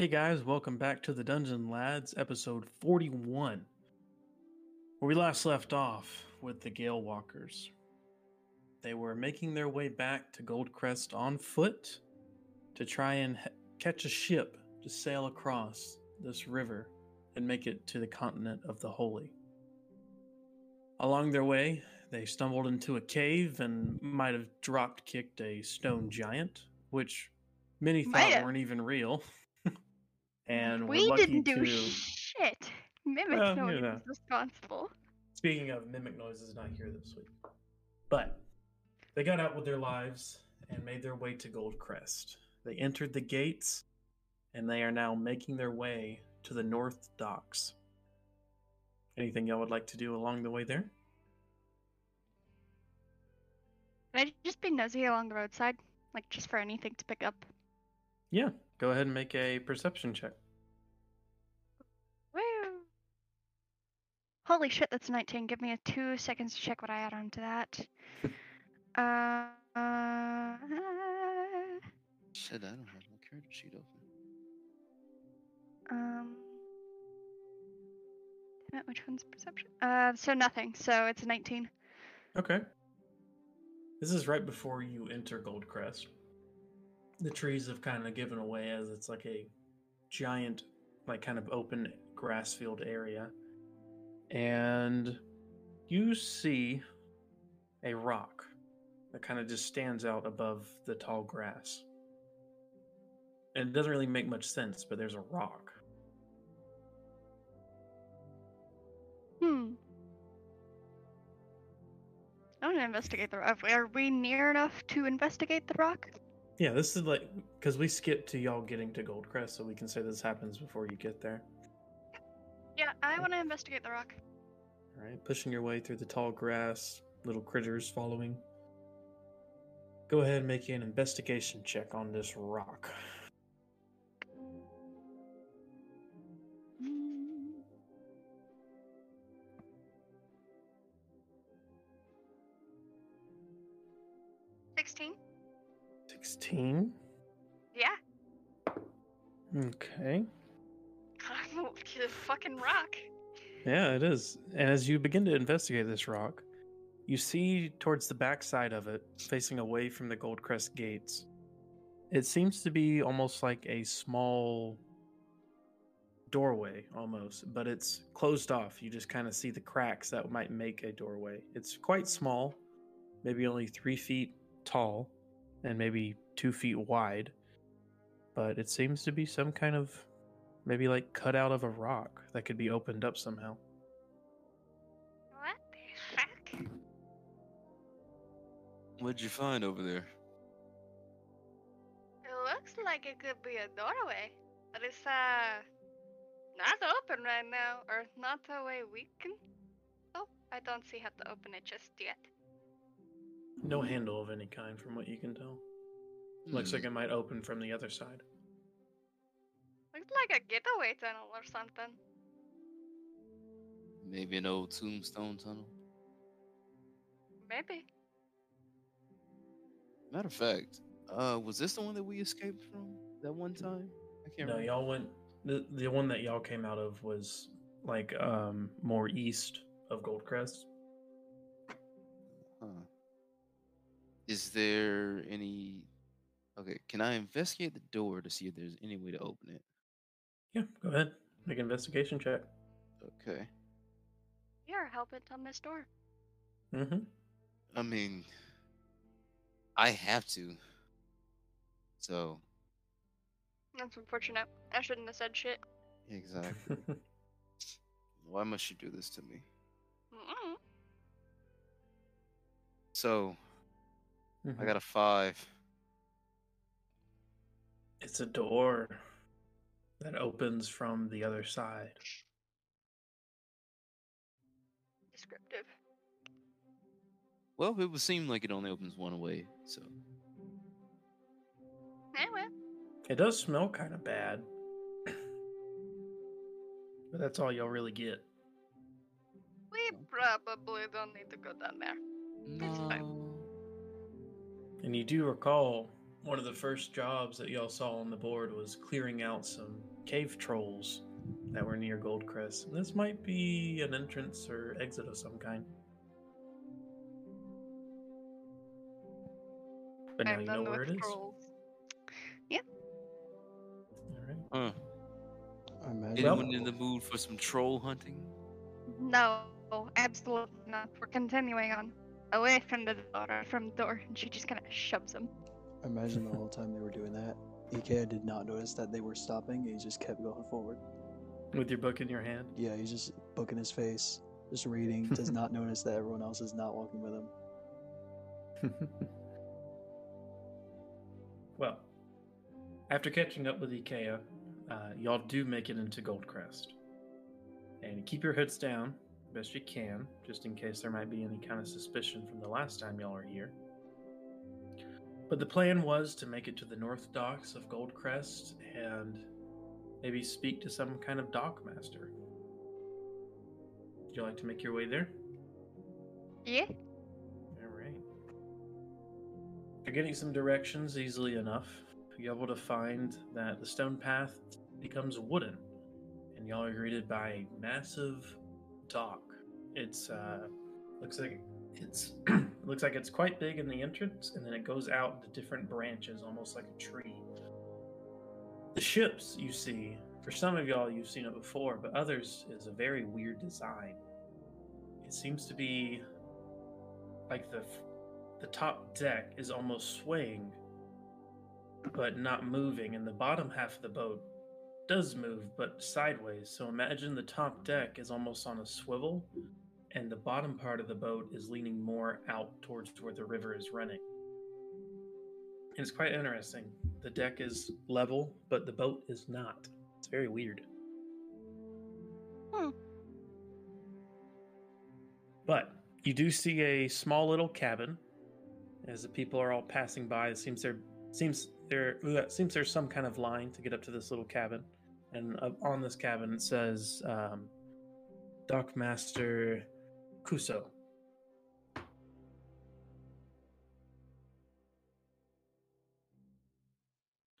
Hey guys, welcome back to the Dungeon Lads, episode 41. Where we last left off with the Gale Walkers. They were making their way back to Goldcrest on foot to try and h- catch a ship to sail across this river and make it to the continent of the Holy. Along their way, they stumbled into a cave and might have dropped kicked a stone giant, which many thought weren't even real. Mm, and we didn't do to... shit. Mimic Well, know. is responsible. Speaking of mimic noises, not here this week. But they got out with their lives and made their way to Goldcrest. They entered the gates and they are now making their way to the North Docks. Anything y'all would like to do along the way there? Can I just be nosy along the roadside? Like, just for anything to pick up? Yeah, go ahead and make a perception check. Woo! Holy shit, that's 19. Give me a two seconds to check what I add on to that. uh, uh, Shit, I don't have my character sheet open. um, which one's perception? Uh, so nothing. So it's a 19. Okay. This is right before you enter Goldcrest. The trees have kind of given away as it's like a giant, like kind of open grass field area. And you see a rock that kind of just stands out above the tall grass. And it doesn't really make much sense, but there's a rock. Hmm. I want to investigate the rock. Are we near enough to investigate the rock? Yeah, this is like because we skipped to y'all getting to Goldcrest, so we can say this happens before you get there. Yeah, I want to investigate the rock. All right, pushing your way through the tall grass, little critters following. Go ahead and make an investigation check on this rock. Sixteen. 16. Yeah. Okay. the fucking rock. Yeah, it is. And as you begin to investigate this rock, you see towards the backside of it, facing away from the Goldcrest gates, it seems to be almost like a small doorway, almost, but it's closed off. You just kind of see the cracks that might make a doorway. It's quite small, maybe only three feet tall, and maybe two feet wide, but it seems to be some kind of maybe like cut out of a rock that could be opened up somehow. What the fuck? What'd you find over there? It looks like it could be a doorway, but it's uh not open right now, or not the way we can. Oh, I don't see how to open it just yet. No handle of any kind, from what you can tell. Looks Hmm, like it might open from the other side. Looks like a getaway tunnel or something. Maybe an old tombstone tunnel. Maybe. Matter of fact, uh, was this the one that we escaped from that one time? I can't No, remember. y'all went. The, the one that y'all came out of was like um more east of Goldcrest. Huh. Is there any? Okay, can I investigate the door to see if there's any way to open it? Yeah, go ahead. Make an investigation check. Okay. You're hell bent on this door. Mm-hmm. I mean, I have to. So That's unfortunate. I shouldn't have said shit. exactly. Why must you do this to me? Mm-mm. So Mm-hmm. I got a five. It's a door that opens from the other side. Descriptive. Well, it would seem like it only opens one way. So Anyway, It does smell kind of bad, but that's all y'all really get. we probably don't need to go down there. It's fine. no. And you do recall one of the first jobs that y'all saw on the board was clearing out some cave trolls that were near Goldcrest. This might be an entrance or exit of some kind. But now I'm you know where it with is. trolls. All right. Huh. I imagine. Anyone in the mood for some troll hunting? No, absolutely not. We're continuing on. Away from the door, from the door, and she just kind of shoves him. Imagine the whole time they were doing that. Ikea did not notice that they were stopping. He just kept going forward. With your book in your hand. Yeah, he's just booking his face, just reading. Does not notice that everyone else is not walking with him. well, after catching up with Ikea, uh, y'all do make it into Goldcrest. And keep your heads down best you can, just in case there might be any kind of suspicion from the last time y'all were here. But the plan was to make it to the north docks of Goldcrest and maybe speak to some kind of dockmaster. Would you like to make your way there? Yeah. All right. You're getting some directions easily enough. You're able to find that the stone path becomes wooden, and y'all are greeted by a massive dock. It's uh, looks like it's looks like it's quite big in the entrance, and then it goes out into different branches, almost like a tree. The ships you see, for some of y'all, you've seen it before, but others is a very weird design. It seems to be like the the top deck is almost swaying but not moving and the bottom half of the boat does move but sideways so imagine the top deck is almost on a swivel and the bottom part of the boat is leaning more out towards where the river is running. And it's quite interesting. The deck is level but the boat is not. It's very weird. Hmm. but you do see a small little cabin as the people are all passing by. It seems there seems there uh, seems there's some kind of line to get up to this little cabin, and on this cabin it says um, Dock Master Kuso.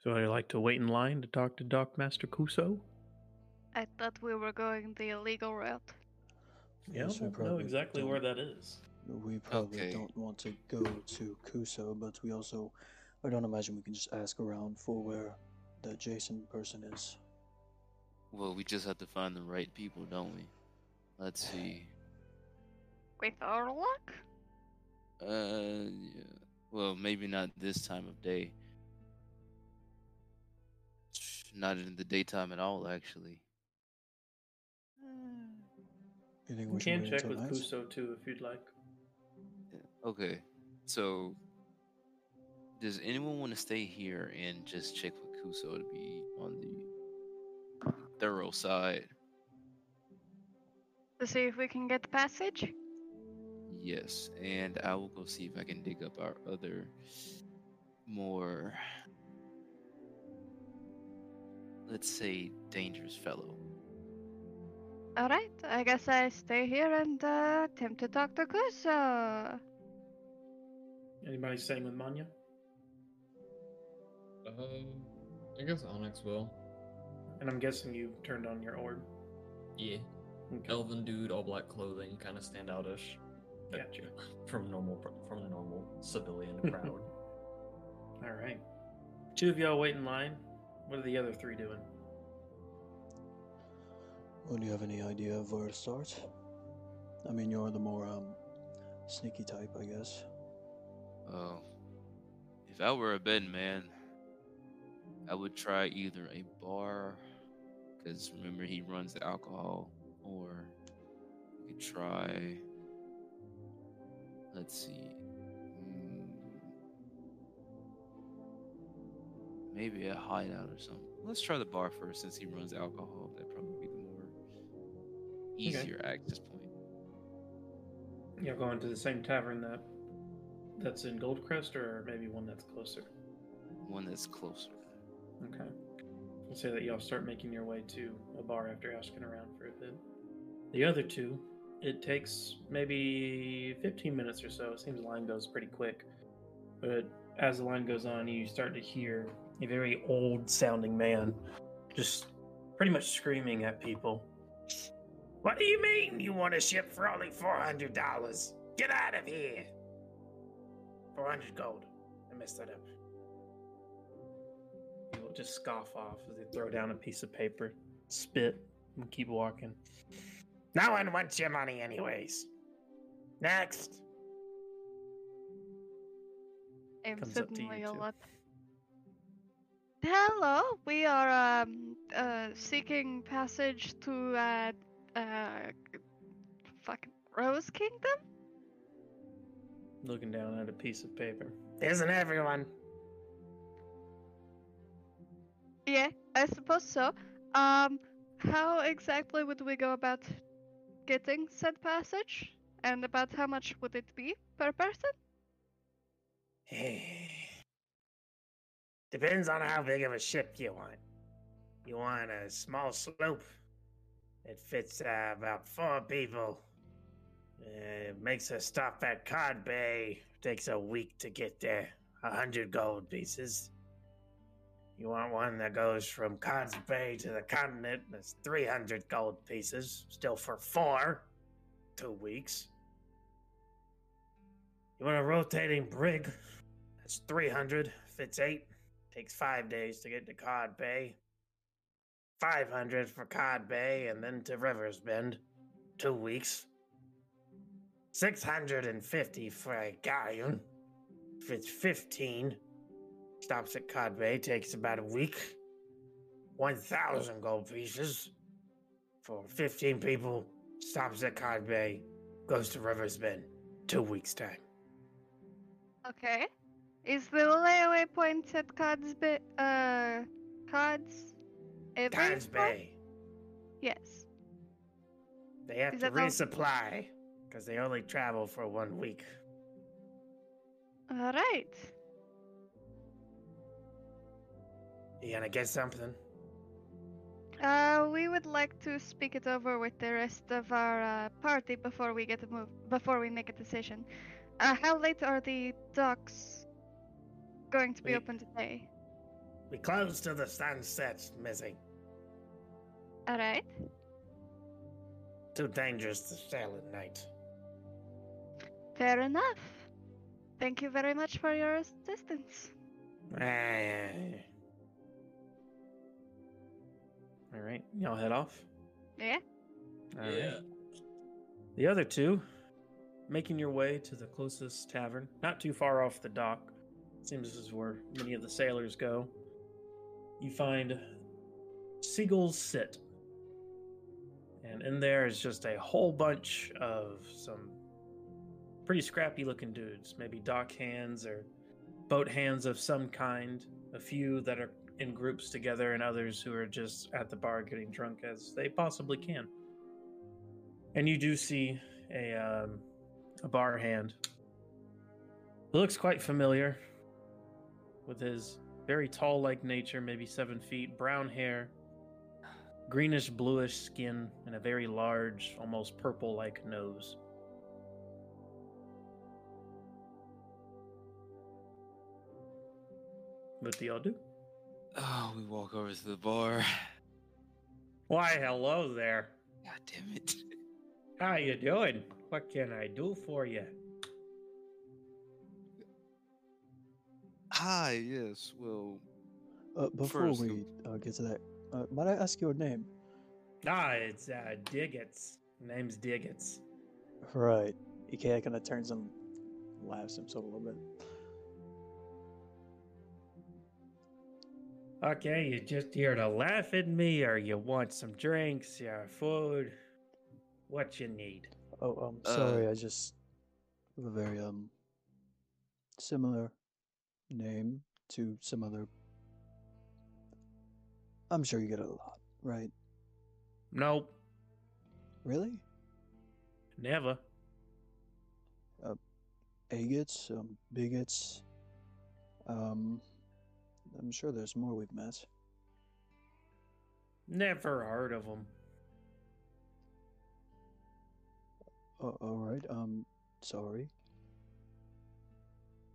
So I like to wait in line to talk to Dock Master Kuso. I thought we were going the illegal route. Yeah, Yes, we don't know exactly don't- where that is. We probably Okay. don't want to go to Kuso, but we also, I don't imagine we can just ask around for where the Jason person is. Well, we just have to find the right people, don't we? Let's see. With our luck? Uh, yeah. Well, maybe not this time of day. Not in the daytime at all, actually. You think We we can check with night? Kuso too if you'd like. Yeah, Okay, so does anyone want to stay here and just check with Kuso to be on the thorough side? To see if we can get the passage? Yes, and I will go see if I can dig up our other more, let's say, dangerous fellow. Alright, I guess I stay here and uh, attempt to talk to Kuso. Anybody staying with Manya? Um, I guess Onyx will. And I'm guessing you turned on your orb. Yeah. Okay. Elven dude, all black clothing, kind of standoutish. Gotcha. From normal, from the normal civilian crowd. All right. Two of y'all wait in line. What are the other three doing? Well, do you have any idea of where to start? I mean, you're the more um sneaky type, I guess. Oh, if I were a betting man, I would try either a bar, because remember he runs the alcohol, or we could try. Let's see. mm, Maybe a hideout or something. Let's try the bar first, since he runs alcohol. That'd probably be the more easier access point. Y'all going to the same tavern that that's in Goldcrest, or maybe one that's closer? One that's closer. Okay. I'll say that y'all start making your way to a bar after asking around for a bit. The other two, it takes maybe 15 minutes or so. It seems the line goes pretty quick. But as the line goes on, you start to hear a very old sounding man just pretty much screaming at people. What do you mean you want a ship for only $400? Get out of here! 400 gold. I messed that up. Will just scoff off as they throw down a piece of paper, spit, and keep walking. No one wants your money, anyways. Next. I'm Comes up to suddenly you a lot. Hello, we are um uh seeking passage to uh uh fucking Rose Kingdom. Looking down at a piece of paper. Isn't everyone? Yeah, I suppose so. Um, how exactly would we go about getting said passage? And about how much would it be per person? Depends on how big of a ship you want. You want a small sloop. It fits uh, about four people. Uh, makes a stop at Cod Bay. Takes a week to get there. A hundred gold pieces. You want one that goes from Cod's Bay to the continent? That's three hundred gold pieces. Still for four. Two weeks. You want a rotating brig? That's 300, fits eight. Takes five days to get to Cod Bay. 500 for Cod Bay and then to Rivers Bend. Two weeks. 650 for a galleon. Fits 15. Stops at Cod Bay, takes about a week. 1,000 gold pieces for 15 people. Stops at Cod Bay, goes to Rivers Bend. Two weeks' time. Okay. Is the layaway point at Cod's Bay? Uh, Cod's. Cod's? Bay. Yes. They have Is to resupply because they only travel for one week. All right. You gonna get something? Uh, we would like to speak it over with the rest of our uh, party before we get a move. Before we make a decision. Uh, how late are the docks going to be We- open today? We close till the sun sets, Missy. All right. Too dangerous to sail at night. Fair enough. Thank you very much for your assistance. All right, y'all head off. Yeah. All right. yeah. The other two, making your way to the closest tavern, not too far off the dock. Seems this is where many of the sailors go. You find Seagulls Sit. And in there is just a whole bunch of some pretty scrappy looking dudes, maybe dock hands or boat hands of some kind. A few that are in groups together, and others who are just at the bar getting drunk as they possibly can. And you do see a um, a bar hand. He looks quite familiar, with his very tall like nature, maybe seven feet, brown hair, greenish bluish skin, and a very large, almost purple like nose. What do y'all do? Oh, we walk over to the bar. Why, hello there. God damn it. How you doing? What can I do for you? Hi, yes, well, Uh, before First, we uh, get to that, uh, might I ask your name? Ah, it's uh, Diggets. Name's Diggets. Right. Ikea kind of turns and laughs himself a little bit. Okay, you just here to laugh at me, or you want some drinks, or food? What you need? Oh, um, Uh, sorry, I just have a very um similar name to some other. I'm sure you get it a lot, right? Nope, Really? never. Agates, um, bigots. Um, I'm sure there's more we've met. Never heard of them. Uh, all right. Um, sorry.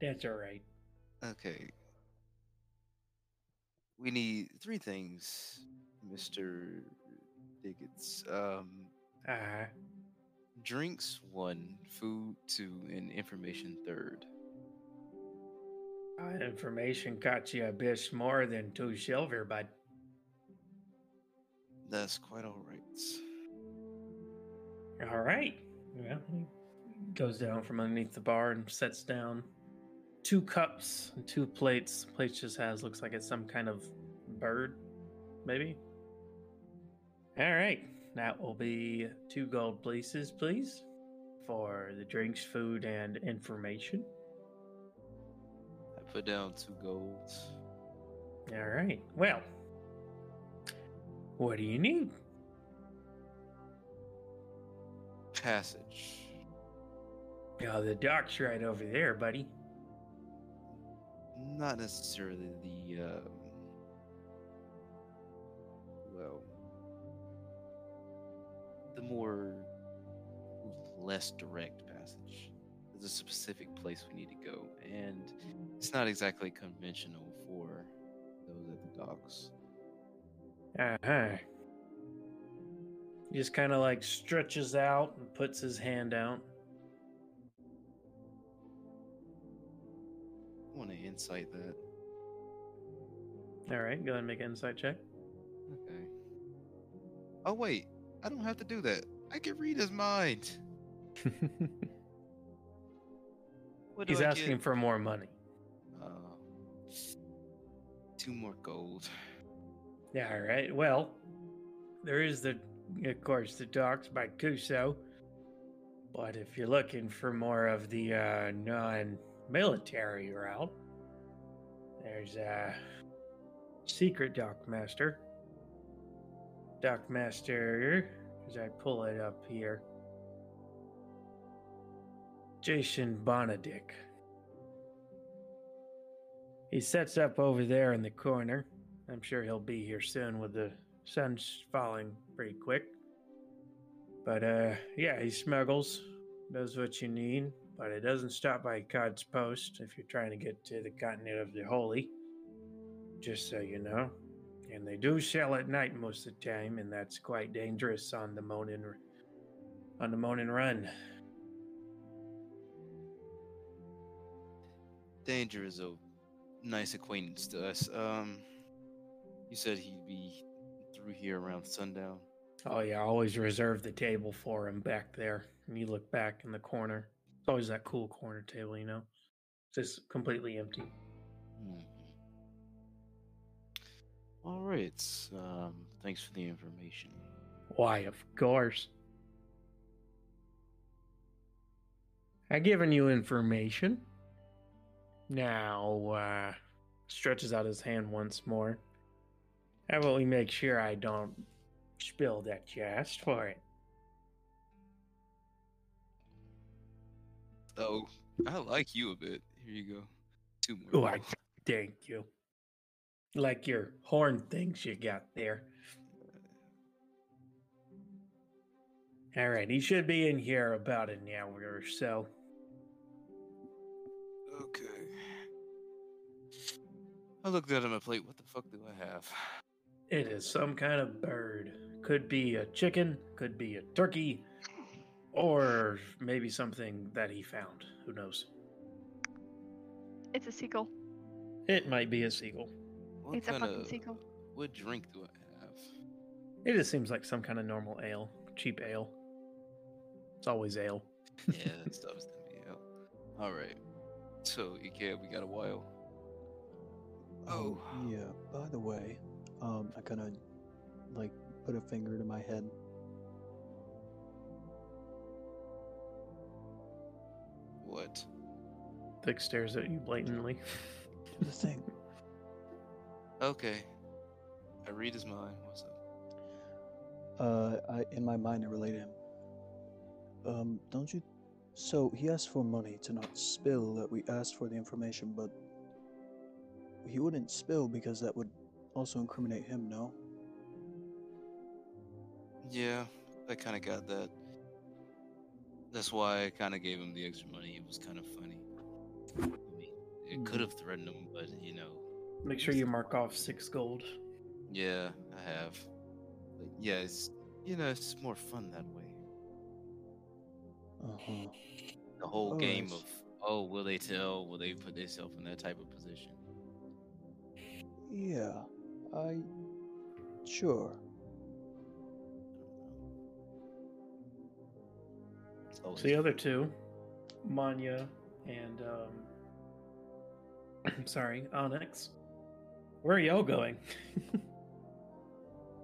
That's all right. Okay. We need three things, Mr. Diggins. Um, Uh, drinks one, food two, and information third. Uh, information cost you a bit more than two silver, but That's quite all right. all right. Well, he goes down from underneath the bar and sets down two cups and two plates. Plate just has looks like it's some kind of bird, maybe. All right, that will be two gold pieces, please, for the drinks, food, and information. Put down two golds. All right. Well, what do you need? Passage. Oh, the dock's right over there, buddy. Not necessarily the um, well, the more less direct. There's a specific place we need to go, and it's not exactly conventional for those at the docks. Uh huh. He just kind of like stretches out and puts his hand out. I want to insight that. All right, go ahead and make an insight check. Okay. Oh wait, I don't have to do that. I can read his mind. What He's asking get? for more money. Uh, two more gold. Yeah, all right. Well, there is the, of course, the docks by Kuso. But if you're looking for more of the uh, non-military route, there's a secret dockmaster. Dockmaster, as I pull it up here, Jason Bonadick. He sets up over there in the corner. I'm sure he'll be here soon with the sun's falling pretty quick. But uh yeah, he smuggles, does what you need, but it doesn't stop by Cod's Post if you're trying to get to the continent of the Holy. Just so you know. And they do sell at night most of the time, and that's quite dangerous on the Monin on the Monin Run. Danger is a nice acquaintance to us. Um, you said he'd be through here around sundown. Oh yeah, I always reserve the table for him back there. And you look back in the corner. It's always that cool corner table, you know. Just completely empty. Hmm. All right. Um, thanks for the information. Why, of course. I given you information. Now, uh, stretches out his hand once more. How about we make sure I don't spill that you asked for it? Oh, I like you a bit. Here you go. Two more. Oh, I thank you. Like your horn things you got there. All right, he should be in here about an hour or so. Okay. I looked at my plate. What the fuck do I have? It is some kind of bird. Could be a chicken, could be a turkey, or maybe something that he found. Who knows? It's a seagull. It might be a seagull. What it's a fucking seagull. what drink do I have? It just seems like some kind of normal ale, cheap ale. It's always ale. yeah, that stuff's gonna be out. All right. So, yeah, we got a while. Oh. yeah. By the way, um, I kind of like put a finger to my head. What? Thix stares at you blatantly. Do the thing. Okay. I read his mind. What's up? Uh, I in my mind I relate to him. Um, don't you? So he asked for money to not spill that we asked for the information, but he wouldn't spill because that would also incriminate him. No. Yeah, I kind of got that. That's why I kind of gave him the extra money. It was kind of funny. I mean, it could have threatened him, but you know, Make sure you mark off six gold. yeah, I have. But yeah, it's you know, it's more fun that way. Uh-huh. The whole Oh, game nice. of oh, will they tell? Will they put themselves in that type of position? Yeah, I. Sure. So the other two, Manya and um, I'm sorry, Onyx. Where are y'all going?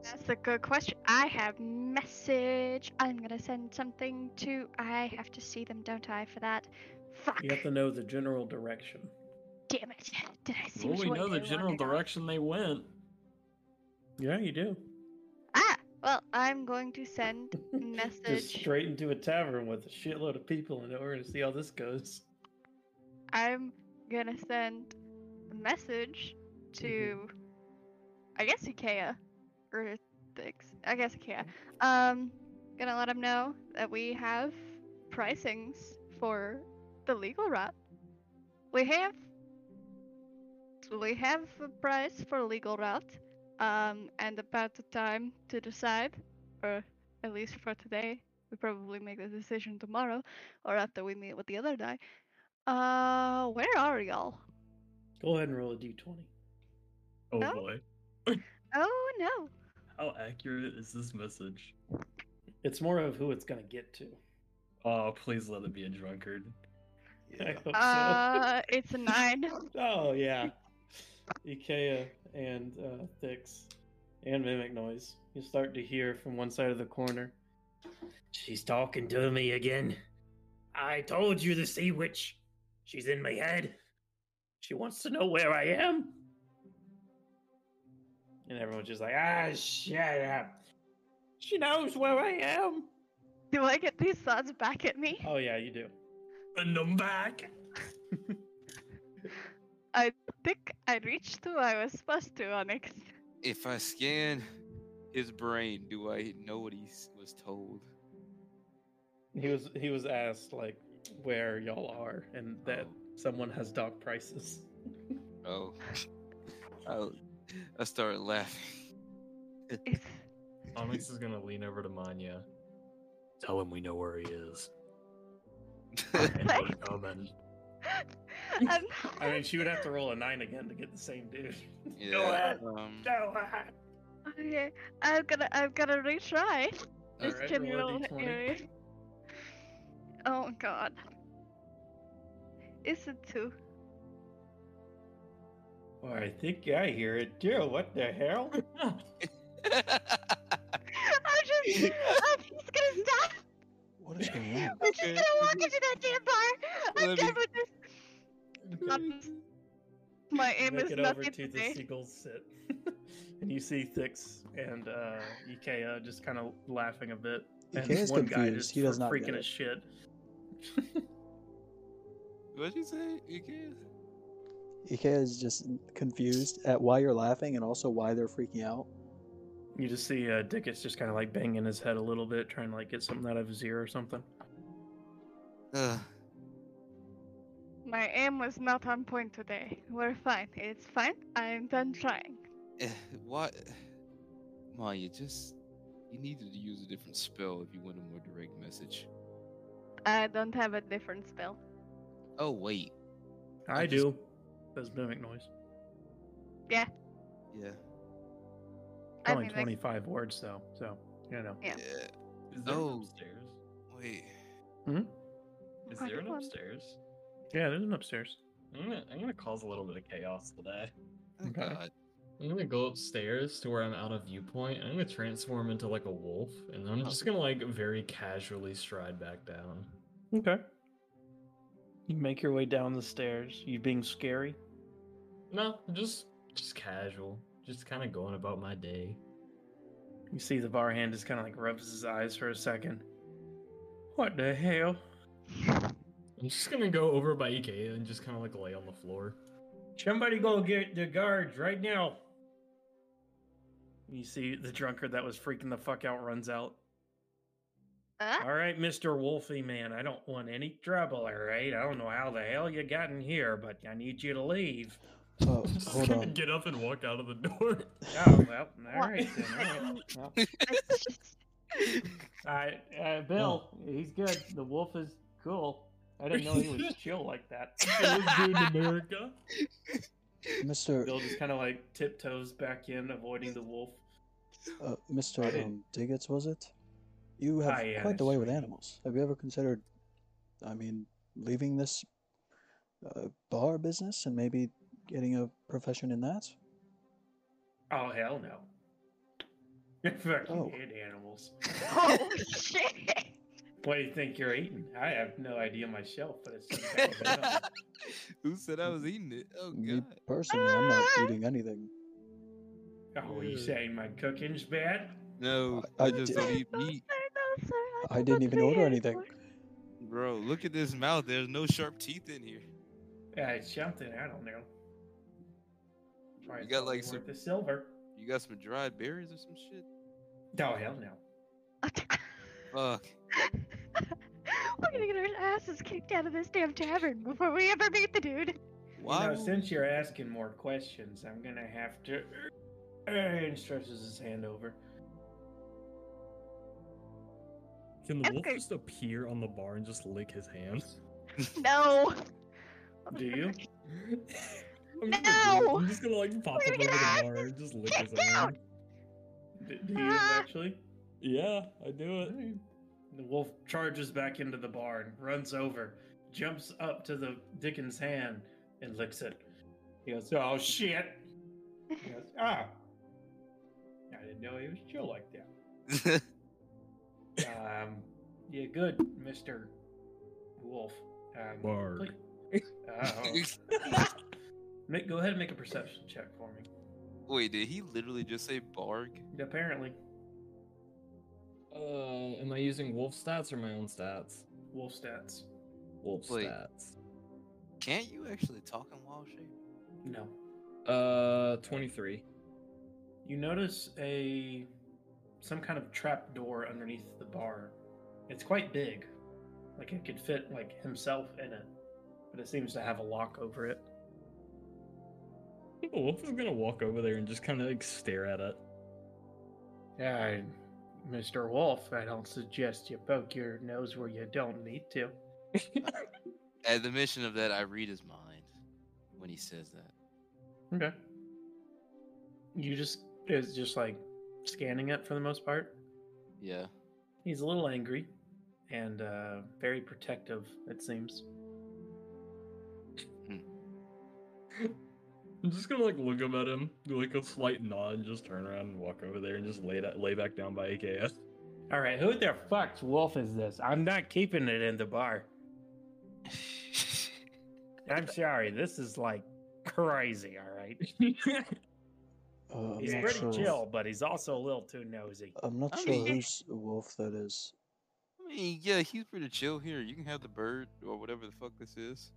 That's a good question. I have message. I'm gonna send something to. I have to see them, don't I? For that. Fuck. you have to know the general direction. Damn it! Did I see Well, which we way know the general direction they went. Yeah, you do. Ah, well, I'm going to send message Just straight into a tavern with a shitload of people in it. We're gonna see how this goes. I'm gonna send a message to, I guess Ikea, or things. I guess Ikea. Um, gonna let him know that we have pricings for the legal route. We have, we have a price for legal route, um, and about the time to decide, or at least for today. We probably make the decision tomorrow, or after we meet with the other guy. Uh, where are y'all? Go ahead and roll a d20. Oh No? boy. Oh no. How accurate is this message? It's more of who it's gonna get to. Oh, please let it be a drunkard. I hope Uh, it's a nine. Oh yeah, Ikea and uh, Thix and Mimic Noise. You start to hear from one side of the corner. She's talking to me again. I told you the sea witch. She's in my head. She wants to know where I am. And everyone's just like, ah, shut up. She knows where I am. Do I get these thoughts back at me? Oh yeah, you do. And I'm back. I think I reached who I was supposed to, Onyx. If I scan his brain, do I know what he was told? He was he was asked like where y'all are and that Oh. someone has dog prices. Oh, I, oh, I started laughing. Onyx is gonna lean over to Manya. Tell him we know where he is. Like- And we're coming. I'm, mean, she would have to roll a nine again to get the same dude. Yeah. ahead. Um, Go ahead. okay, I'm gonna, I'm gonna retry. This Alright, can roll a roll d20. area. Oh god. Is it two. Well, I think I hear it too. What the hell? I'm just, I'm just gonna stop. What is going on? I'm just Okay. gonna walk into that damn bar. I'm Let done me- with this. Not- My aim Make is it not over in to the today. seagulls sit, and you see Thix and uh, Ikea just kind of laughing a bit, and Ikea's one guy confused. just He does not freaking get as shit. What'd you say? You can Ike is just confused at why you're laughing and also why they're freaking out. You just see uh, Dickus just kind of like banging his head a little bit, trying to like get something out of his ear or something. Uh, My aim was not on point today. We're fine. It's fine. I'm done trying. eh, what? You just you needed to use a different spell if you want a more direct message. I don't have a different spell. Oh wait, I just- do. Does mimic noise. yeah. I Only mean, like- 25 words though, so you know. Yeah. Is there Oh. an upstairs? Wait. Hmm? Is there an not? upstairs? Yeah, there's an upstairs. I'm gonna, I'm gonna cause a little bit of chaos today. Oh, Okay. God. I'm gonna go upstairs to where I'm out of viewpoint. and I'm gonna transform into like a wolf, and then I'm just oh. gonna like very casually stride back down. Okay. You make your way down the stairs. You being scary? No, just just casual, just kind of going about my day. You see the bar hand just kind of like rubs his eyes for a second. What the hell? I'm just gonna go over by Ikea and just kind of like lay on the floor. Somebody go get the guards right now. You see the drunkard that was freaking the fuck out runs out. Uh, All right, Mr. Wolfie man, I don't want any trouble, all right? I don't know how the hell you got in here, but I need you to leave. Oh, I'm just hold on. get up and walk out of the door. Oh, well, all What? right then. All right. Well, it's just- I, uh, Bill, he's good. The wolf is cool. I didn't know he was chill like that. It was good in America. Mr. Bill just kind of like tiptoes back in, avoiding the wolf. Uh, Mr. I Um, Diggets, was it? You have Ah, yeah, quite the way with animals. Have you ever considered, I mean, leaving this uh, bar business and maybe getting a profession in that? Oh hell no! I fucking Oh. hate animals. oh shit! What do you think you're eating? I have no idea myself, but it's some kind of animal. Who said I was eating it? Oh Me personally, I'm not eating anything. Oh, you saying my cooking's bad? No, I- I, I just did- don't eat meat. no, sir. I did didn't even order anything. Bro, look at this mouth. There's no sharp teeth in here. Yeah, it's something. I don't know. Probably You got, like, some- the silver. You got some dried berries or some shit? Oh hell no! Fuck. We're gonna get our asses kicked out of this damn tavern before we ever meet the dude. Why? You know, since you're asking more questions, I'm gonna have to. And stretches his hand over. Can the wolf Okay. just appear on the bar and just lick his hands? No. Do you? I'm just gonna. No! I'm just gonna like pop We're up gonna over the bar and just lick his kicked out. hand. D- do you Ah. actually? Yeah, I do it. The wolf charges back into the barn, runs over, jumps up to the Dickens hand, and licks it. He goes, "Oh shit!" He goes, "Ah, I didn't know he was chill like that." Um, yeah, good, Mister Wolf. Um, Bark. please- make, go ahead and make a perception check for me. Wait, did he literally just say barg? Apparently, Uh, am I using wolf stats or my own stats? wolf stats. Wolf Wait. stats. Can't you actually talk in wild shape? No. Uh, 23. You notice a some kind of trap door underneath the bar. It's quite big. Like it could fit like himself in it. But it seems to have a lock over it. The wolf is gonna walk over there and just kind of like stare at it. Yeah, Mr. Wolf, I don't suggest you poke your nose where you don't need to. At the mention of that, I read his mind when he says that. Okay. You just is just like scanning it for the most part. Yeah. He's a little angry and uh, very protective, it seems. I'm just gonna like look up at him, do like a slight nod, and just turn around and walk over there and just lay that lay back down by AKS. All right, who the fuck's wolf is this? I'm not keeping it in the bar. I'm sorry, this is like crazy. All right, Uh, he's pretty sure. chill, but he's also a little too nosy. I'm not I sure mean- whose wolf that is. I mean, yeah, he's pretty chill here. You can have the bird or whatever the fuck this is.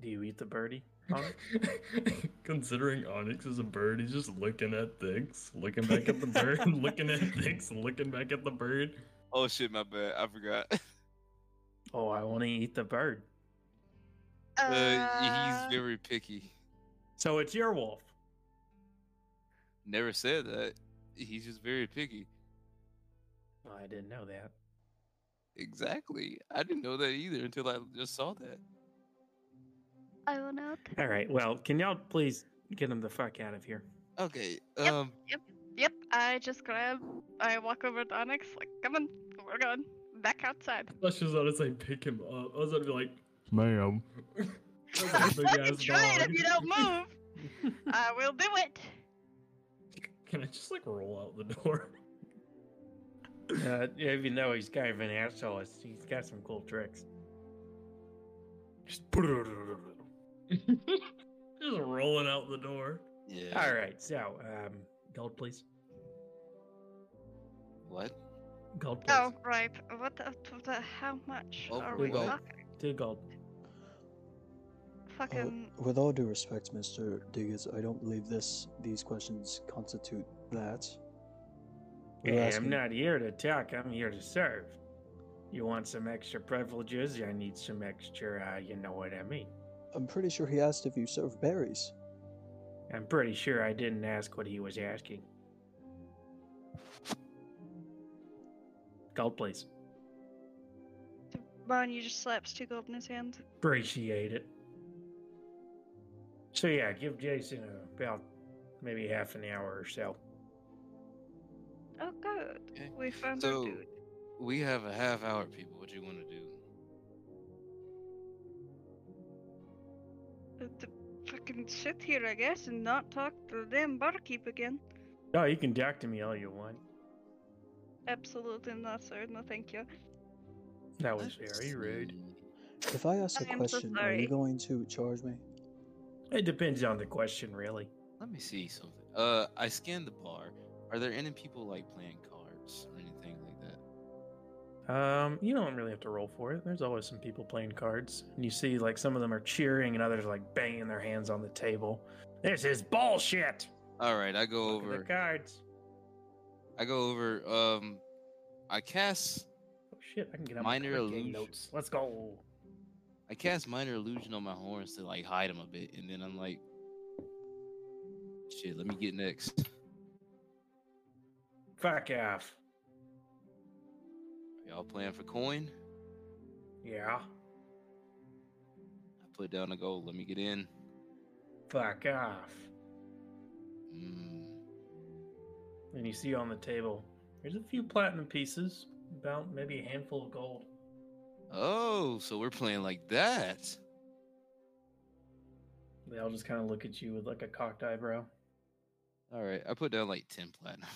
Do you eat the birdie? Connor? Considering Onyx is a bird, he's just looking at things, looking back at the bird, looking at things, looking back at the bird. Oh shit, my bad. I forgot. oh, I want to eat the bird. Uh, Uh, he's very picky. So it's your wolf. Never said that. He's just very picky. I didn't know that. Exactly. I didn't know that either until I just saw that. I will not. All right, well, can y'all please get him the fuck out of here? Okay. Yep. Um. Yep, I just grab. I walk over to Onyx, like, come on, we're going back outside. Let's just let us say pick him up. I was gonna be like, ma'am. I'm Big ass trying if you don't move. I will do it. Can I just like roll out the door? Uh, even though he's kind of an asshole, he's got some cool tricks. Just just rolling out the door. Yeah. All right, so um, gold, please. What? Gold, please. Oh, right. What the, the how much Oh, are we we go. talking? Two gold. Uh, Fucking. with all due respect, Mr. Diggins, I don't believe this these questions constitute that. We're Hey, I'm not here to talk. I'm here to serve. You want some extra privileges? I need some extra, uh, you know what I mean. I'm pretty sure he asked if you serve berries. I'm pretty sure I didn't ask what he was asking. Gold, please. Barney just slaps two gold in his hand. Appreciate it. So yeah, give Jason about maybe half an hour or so. Oh, good. Okay. We found our So dude. we have a half hour, people. What do you want to do? To fucking sit here, I guess, and not talk to the damn barkeep again. Oh, you can talk to me all you want. Absolutely not, sir. No, thank you. That was very rude. If I ask a I am so question, are you going to charge me? It depends on the question, really. Let me see something. Uh, I scanned the bar. Are there any people like playing Um, you don't really have to roll for it. There's always some people playing cards, and you see like some of them are cheering, and others are like banging their hands on the table. This is bullshit. All right, I go Look over. the cards. I go over. Um, I cast. Oh shit! I can get out Minor my illusion. notes. Let's go. I cast minor illusion on my horns to like hide them a bit, and then I'm like, shit. Let me get next. Fuck off. Y'all playing for coin? Yeah. I put down a gold. Let me get in. Fuck off. Mm. And you see on the table, there's a few platinum pieces, about maybe a handful of gold. Oh, so we're playing like that. They all just kind of look at you with like a cocked eyebrow. All right, I put down like ten platinum.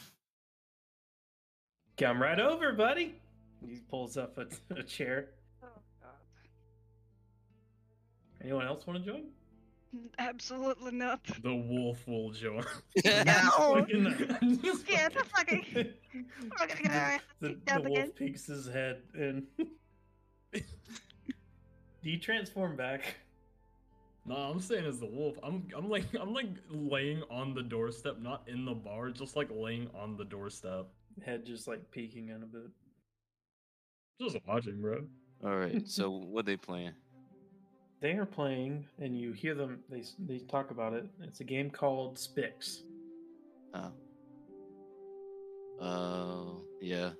Come right over, buddy. He pulls up a, a chair. Oh, God. Anyone else want to join? Absolutely not. The wolf will join. No! Fucking- Yeah, the fucking. We're gonna get our the, the wolf again. peeks his head and. Do you transform back? No, I'm saying as the wolf. I'm I'm like I'm like laying on the doorstep, not in the bar, just like laying on the doorstep. Head just like peeking in a bit. Just watching, bro. All right, so what they playing? They are playing, and you hear them. They they talk about it. It's a game called Spix. Oh. Uh, yeah.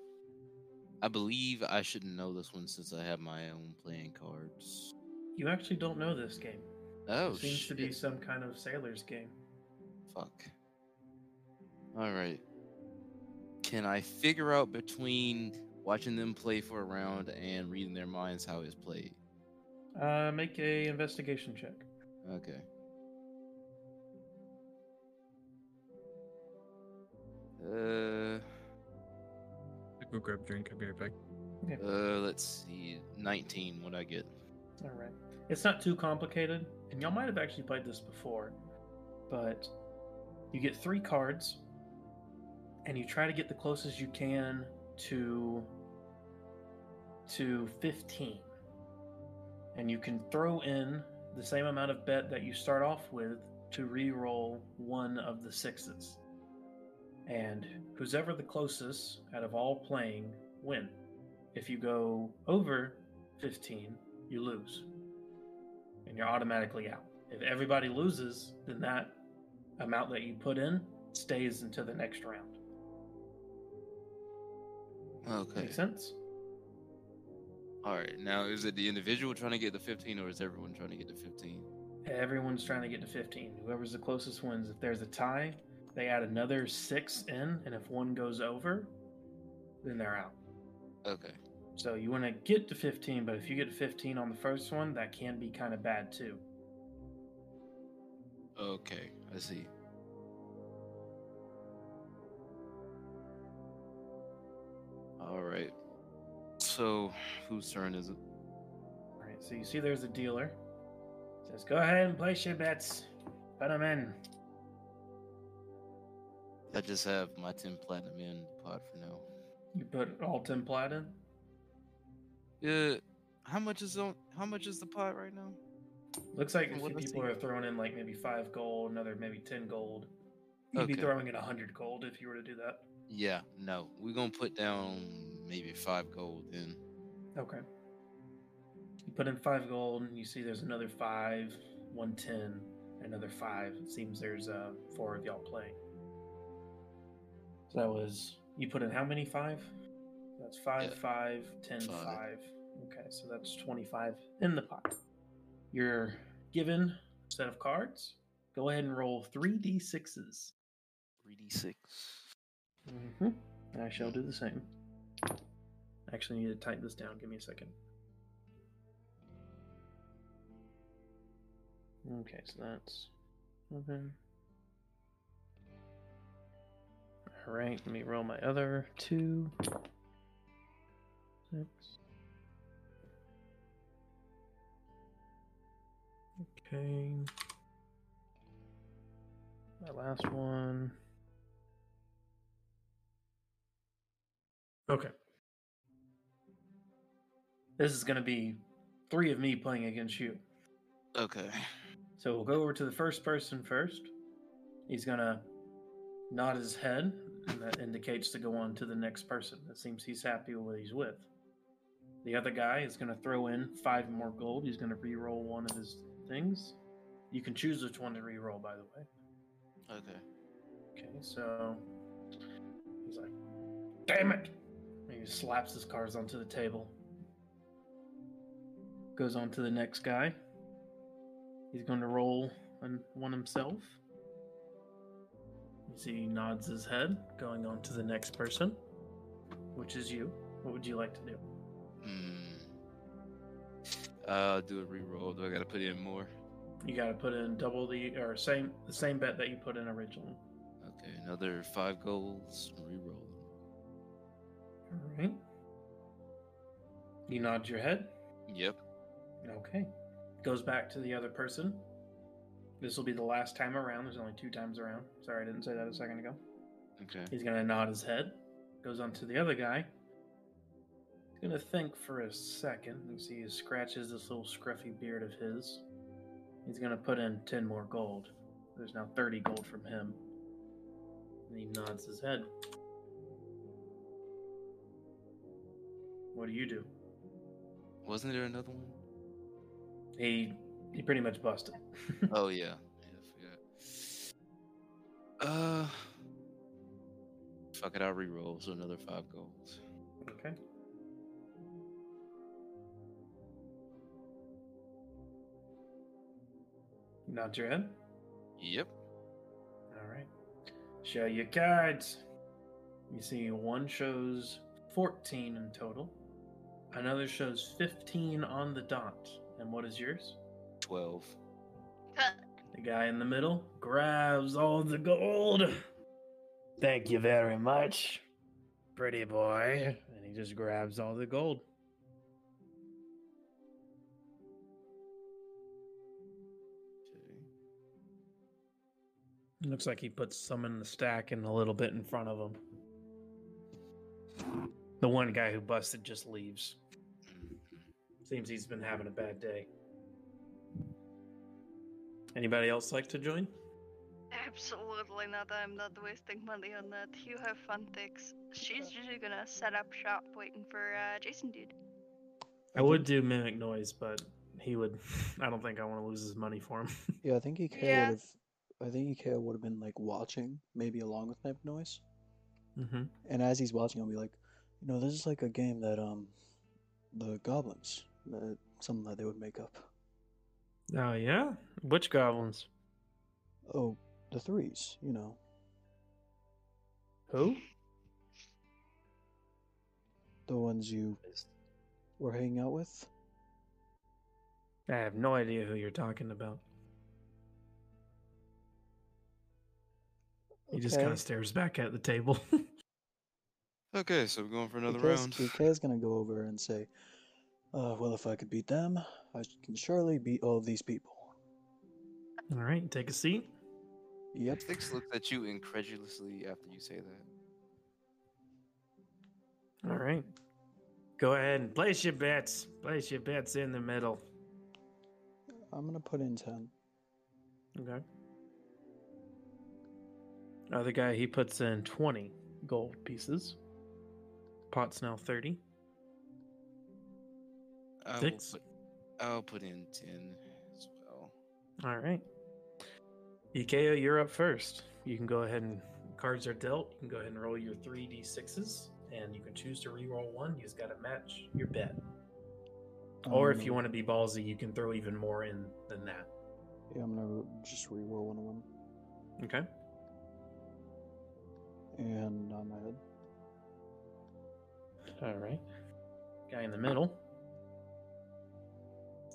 I believe I should know this one since I have my own playing cards. You actually don't know this game. Oh, it seems shit. to be some kind of sailor's game. Fuck. All right. Can I figure out between watching them play for a round and reading their minds how it's played? Uh, make a investigation check. Okay. Uh, I Go grab a drink. I'll be right back. uh, let's see. 19, what I get? All right. It's not too complicated, and y'all might have actually played this before, but you get three cards, and you try to get the closest you can to to 15. And you can throw in the same amount of bet that you start off with to re-roll one of the sixes. And who's ever the closest out of all playing win. If you go over 15, you lose. And you're automatically out. If everybody loses, then that amount that you put in stays into the next round. Okay. Make sense? All right. Now, is it the individual trying to get to 15 or is everyone trying to get to 15? Everyone's trying to get to 15. Whoever's the closest wins. If there's a tie, they add another six in, and if one goes over, then they're out. Okay. So you want to get to 15, but if you get to 15 on the first one, that can be kind of bad too. Okay. I see. All right. So, whose turn is it? All right, so you see there's a dealer. Says, go ahead and place your bets. Put them in. I just have my 10 platinum in the pot for now. You put all 10 plat in. Yeah. Uh, how much is on? How much is the pot right now? Looks like a few people are throwing in like maybe five gold, another maybe 10 gold. You'd be throwing in a hundred gold if you were to do that. Yeah, no. We're gonna put down maybe five gold then. Okay. You put in five gold, and you see there's another five, one ten, another five. It seems there's uh, four of y'all playing. So that was you put in how many five? That's five, Yeah. five, ten, Five. five. Okay, so that's twenty-five in the pot. You're given a set of cards. Go ahead and roll three d sixes. Three D six. Mm-hmm. I shall do the same. I actually need to type this down. Give me a second. Okay, so that's seven. Alright, let me roll my other two. Six. Okay. My last one. Okay. This is going to be three of me playing against you. Okay. So we'll go over to the first person first. He's going to nod his head, and that indicates to go on to the next person. It seems he's happy with what he's with. The other guy is going to throw in five more gold. He's going to re-roll one of his things. You can choose which one to re-roll, by the way. Okay. Okay, so he's like, "Damn it!" He slaps his cards onto the table. Goes on to the next guy. He's going to roll on one himself. You see, he nods his head, going on to the next person, which is you. What would you like to do? Hmm. I'll do a reroll. Do I gotta put in more? You got to put in double the or same the same bet that you put in originally. Okay, another five golds. Reroll. All right. You nod your head. Yep. Okay. Goes back to the other person. This will be the last time around. There's only two times around. Sorry, I didn't say that a second ago. Okay. He's going to nod his head. Goes on to the other guy. He's going to think for a second. You see, he scratches this little scruffy beard of his. He's going to put in 10 more gold. There's now 30 gold from him. And he nods his head. What do you do? Wasn't there another one? He he pretty much busted. oh yeah. Yeah. Uh. Fuck it, I'll reroll. So another five goals. Okay. Nod your head. Yep. All right. Show your cards. You see, one shows 14 in total. Another shows 15 on the dot. And what is yours? Twelve. The guy in the middle grabs all the gold. Thank you very much, pretty boy. And he just grabs all the gold. Okay. Looks like he puts some in the stack and a little bit in front of him. The one guy who busted just leaves. Seems he's been having a bad day. Anybody else like to join? Absolutely not. I'm not wasting money on that. You have fun, Thix. She's just gonna set up shop waiting for uh, Jason, dude. I would do mimic noise, but he would. I don't think I want to lose his money for him. Yeah, I think Ikea Yeah. would have. I think Ikea would have been like watching, maybe along with Mimic Noise. mm-hmm. And as he's watching, I'll be like, you know, this is like a game that um, the goblins, uh, something that they would make up. Oh yeah, which goblins? Oh, the threes, you know. Who? The ones you were hanging out with. I have no idea who you're talking about. He just kind of stares back at the table. Okay, so we're going for another Ikea's, round. Ikea's gonna go over and say, uh, well, if I could beat them, I can surely beat all of these people. All right, take a seat. Yep. Thix looks at you incredulously after you say that. All right. Go ahead and place your bets. Place your bets in the middle. I'm gonna put in 10. Okay. Other guy, he puts in 20 gold pieces. Pot's now 30. I will Six. put, I'll put in ten as well. All right. Ikea, you're up first. You can go ahead and cards are dealt. You can go ahead and roll your three d6s, and you can choose to re-roll one. You just got to match your bet. Or if you Um, want to be ballsy, you can throw even more in than that. Yeah, I'm gonna just re-roll one of them Okay. and nod my head. All right. Guy in the middle.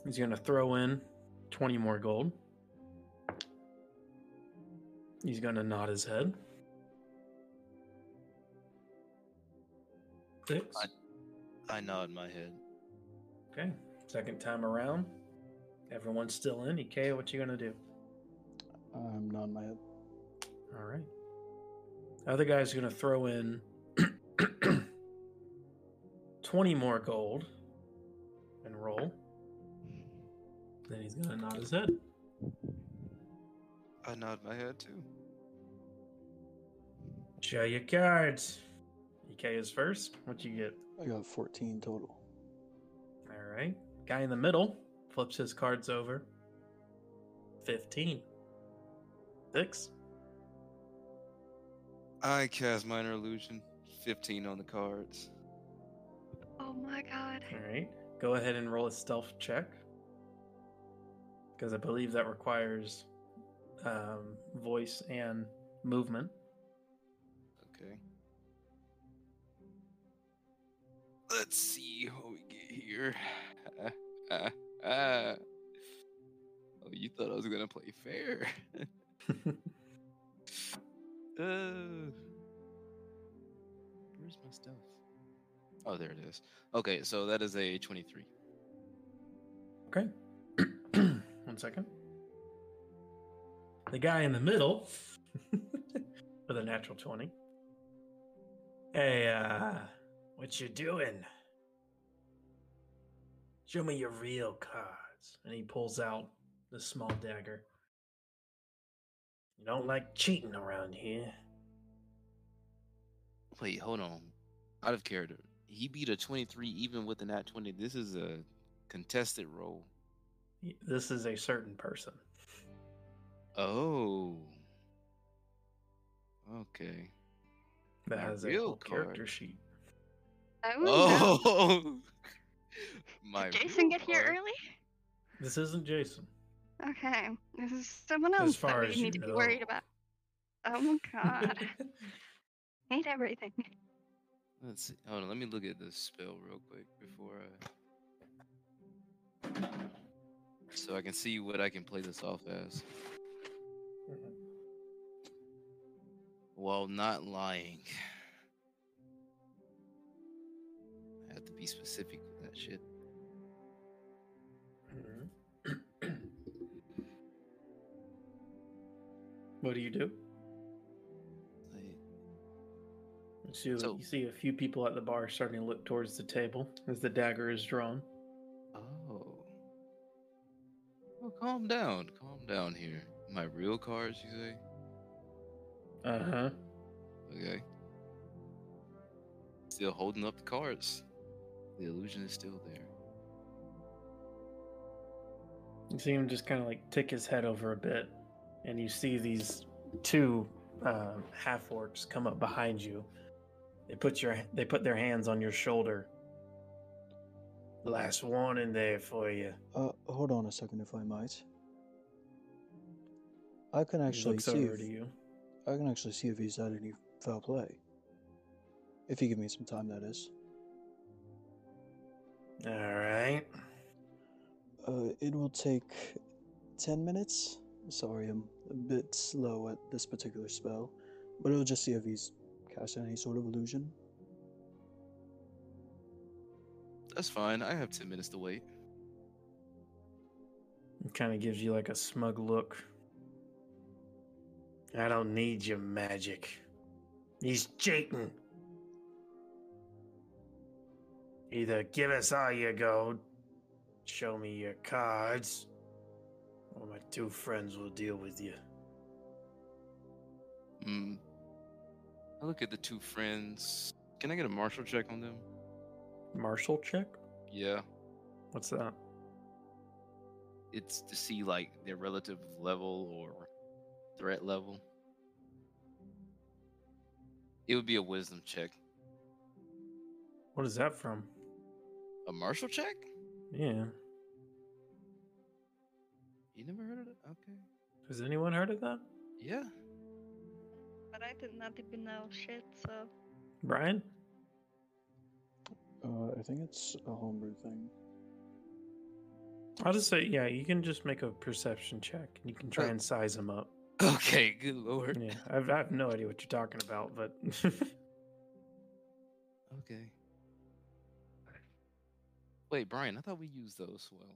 He's going to throw in 20 more gold. He's going to nod his head. Thix. I nod my head. Okay. Second time around. Everyone's still in. Ikea, what you going to do? I'm nodding my head. All right. Other guy's going to throw in 20 more gold and roll. Then he's going to nod his head. I nod my head too. Show your cards. Ikea is first. What you get? I got 14 total. All right. Guy in the middle flips his cards over. 15. Six. I cast minor illusion. Fifteen on the cards. Oh my god. All right. Go ahead and roll a stealth check. Because I believe that requires um, voice and movement. Okay. Let's see how we get here. Ah, ah. Oh, you thought I was gonna play fair? uh, where's my stuff? Oh, there it is. Okay, so that is a twenty-three. Okay. One second. The guy in the middle with a natural 20. Hey, uh, what you doing? Show me your real cards. And he pulls out the small dagger. You don't like cheating around here. Wait, hold on. Out of character. He beat a twenty-three even with an at twenty. This is a contested roll. This is a certain person. Oh. Okay. that My has a real whole character sheet. Oh. Oh. My Did Jason real get here early? This isn't Jason. Okay. This is someone As else far that as we you need to be worried about. Oh my god. Hate everything. Let's see. Hold on. Let me look at this spell real quick before I. So I can see what I can play this off as while not lying. I have to be specific with that shit. Mhm. what do you do? You see, So- you see a few people at the bar starting to look towards the table as the dagger is drawn. Oh. Oh, calm down. Calm down here. My real cards, you say? Uh huh. Okay. Still holding up the cards. The illusion is still there. You see him just kind of like tick his head over a bit, and you see these two uh, half orcs come up behind you. They put your they put their hands on your shoulder. Last warning there for you. Uh, hold on a second, if I might. I can actually see. If, to you. I can actually see if he's had any foul play. If you give me some time, that is. All right. Uh, it will take ten minutes. Sorry, I'm a bit slow at this particular spell, but it'll just see if he's cast any sort of illusion. That's fine. I have 10 minutes to wait. It kind of gives you like a smug look. I don't need your magic. He's cheating. Either give us all your gold, show me your cards, or my two friends will deal with you. Mm. I look at the two friends. Can I get a martial check on them? Marshall check? Yeah. What's that? It's to see like their relative level or threat level. It would be a wisdom check. What is that from? A martial check? Yeah. You never heard of it? Okay. Has anyone heard of that? Yeah. But I did not even know shit, so. Brian? Uh, I think it's a homebrew thing. I'll just say, yeah, you can just make a perception check and you can try and size them up. Okay, good lord. Yeah, I've, I have no idea what you're talking about, but Okay. Wait, Brian, I thought we used those well.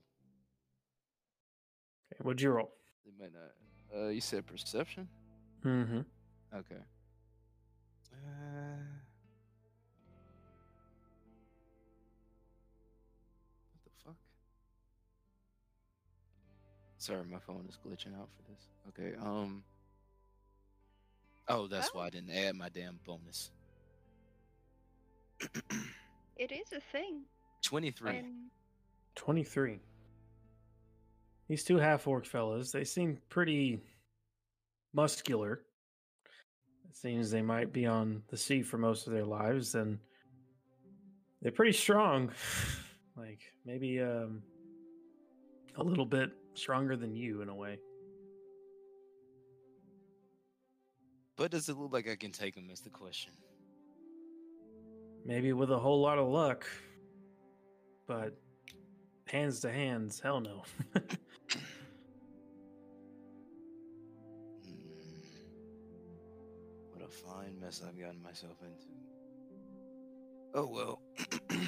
Okay, what'd you roll? They might not. Uh, you said perception? Mm-hmm. Okay. Uh, what the fuck? Sorry, my phone is glitching out for this. Okay, um. Oh, that's Oh. why I didn't add my damn bonus. It is a thing. 23. When 23. These two half orc fellas, they seem pretty muscular. It seems they might be on the sea for most of their lives, and they're pretty strong. like maybe um a little bit stronger than you in a way. But does it look like I can take them? Is the question. Maybe with a whole lot of luck. But hands to hands, hell no. mess I've gotten myself into. Oh well.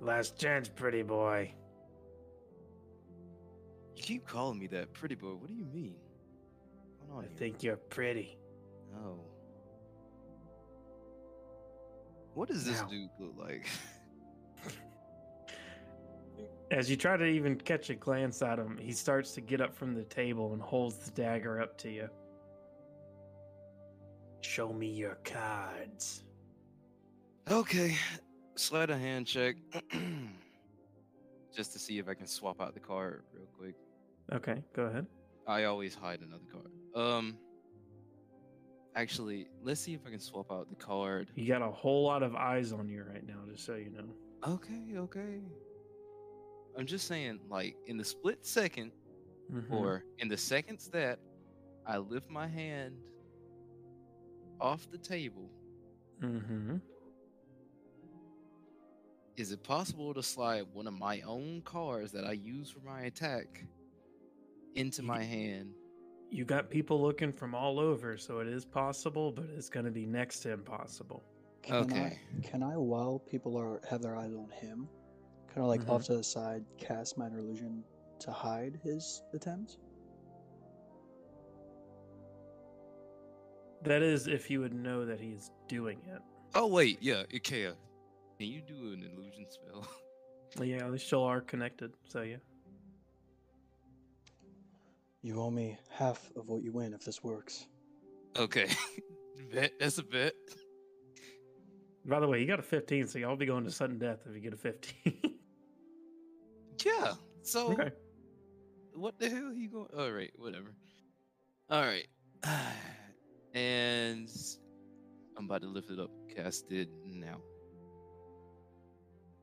Last chance, pretty boy. you keep calling me that, pretty boy. What do you mean? What's going on I here? think you're pretty. Oh. What does this dude look like? As you try to even catch a glance at him, he starts to get up from the table and holds the dagger up to you. Show me your cards. okay. Slide a hand check. Just to see if I can swap out the card real quick. Okay, go ahead. I always hide another card. Um actually, let's see if I can swap out the card. You got a whole lot of eyes on you right now, just so you know. Okay, okay. I'm just saying, like, in the split second, Mhm. or in the seconds that I lift my hand off the table, Mhm. is it possible to slide one of my own cards that I use for my attack into Ye- my hand? You got people looking from all over, so it is possible, but it's going to be next to impossible. Can Okay. I, can I, while people are have their eyes on him, kind of like Mhm. off to the side, cast minor illusion to hide his attempt? That is if you would know that he's doing it. Oh wait, yeah, Ikea. Can you do an illusion spell? Yeah, they still are connected, so yeah. You owe me half of what you win if this works. okay. bet that's a bet. By the way, you got a 15, so y'all be going to sudden death if you get a 15. Yeah. So okay. what the hell he going? All right, whatever. All right, and I'm about to lift it up. Cast it now,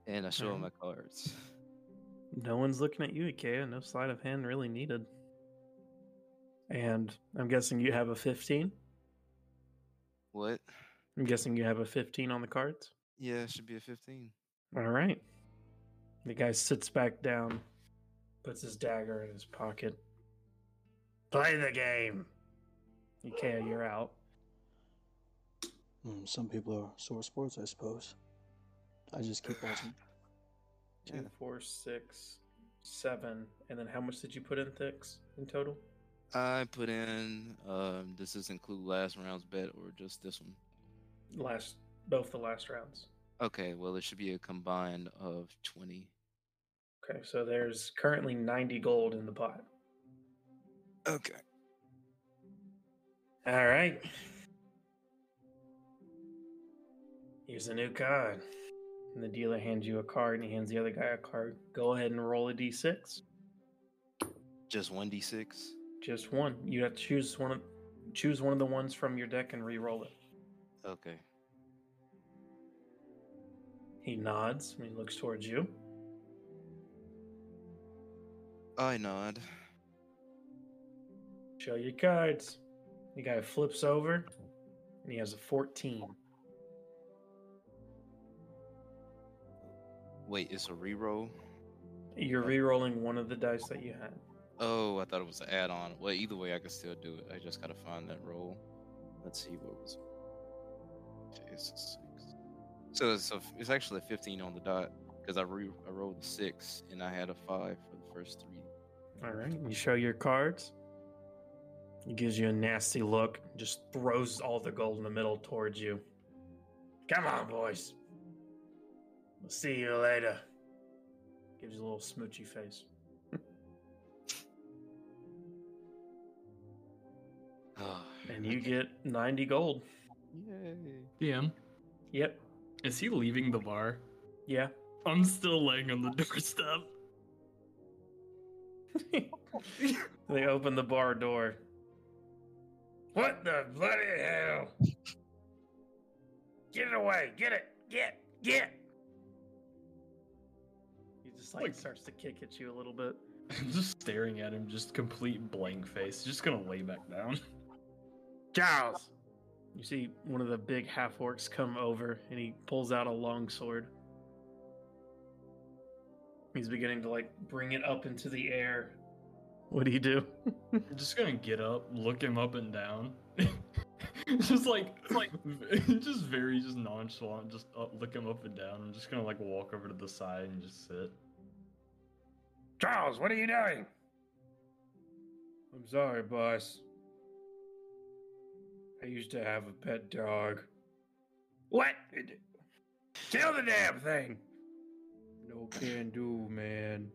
and I show him my cards. No one's looking at you, Ikea. No sleight of hand really needed. And I'm guessing you have a 15. What? I'm guessing you have a 15 on the cards. Yeah, it should be a 15. All right. The guy sits back down, puts his dagger in his pocket. Play the game. Ikea, you're out. Hmm, some people are sore sports, I suppose. I just keep watching. Two, Yeah. four, six, seven, and then how much did you put in Thix in total? I put in. Um, does this include last round's bet or just this one? Last, both the last rounds. Okay, well it should be a combined of 20. Okay, so there's currently 90 gold in the pot. Okay. All right. Here's a new card. And the dealer hands you a card and he hands the other guy a card. Go ahead and roll a d6. Just one d six. Just one. You have to choose one of choose one of the ones from your deck and re-roll it. Okay. He nods and he looks towards you. I nod. Show your cards. The guy flips over and he has a 14. Wait, it's a reroll. You're re-rolling one of the dice that you had. Oh, I thought it was an add-on. Well, either way, I can still do it. I just gotta find that roll. Let's see what was. Okay, it's a six. So it's a, it's actually a fifteen on the dot because I re I rolled a six and I had a five for the first three. All right. You show your cards. He gives you a nasty look, just throws all the gold in the middle towards you. Come on, boys. We'll see you later. Gives you a little smoochy face. Oh, And you get 90 gold. yay! DM, Yep. is he leaving the bar? Yeah. I'm still laying on the doorstep. they open the bar door. What the bloody hell? Get it away! Get it! Get! Get! He just like Like- starts to kick at you a little bit. I'm just staring at him, just complete blank face. Just gonna lay back down. Giles! You see one of the big half orcs come over and he pulls out a long sword. He's beginning to like bring it up into the air. What do you do? I'm just gonna get up, look him up and down. just like, like, just very, just nonchalant. Just up, look him up and down. I'm just gonna like walk over to the side and just sit. Charles, what are you doing? I'm sorry, boss. I used to have a pet dog. What? Kill the damn thing! No can do, man.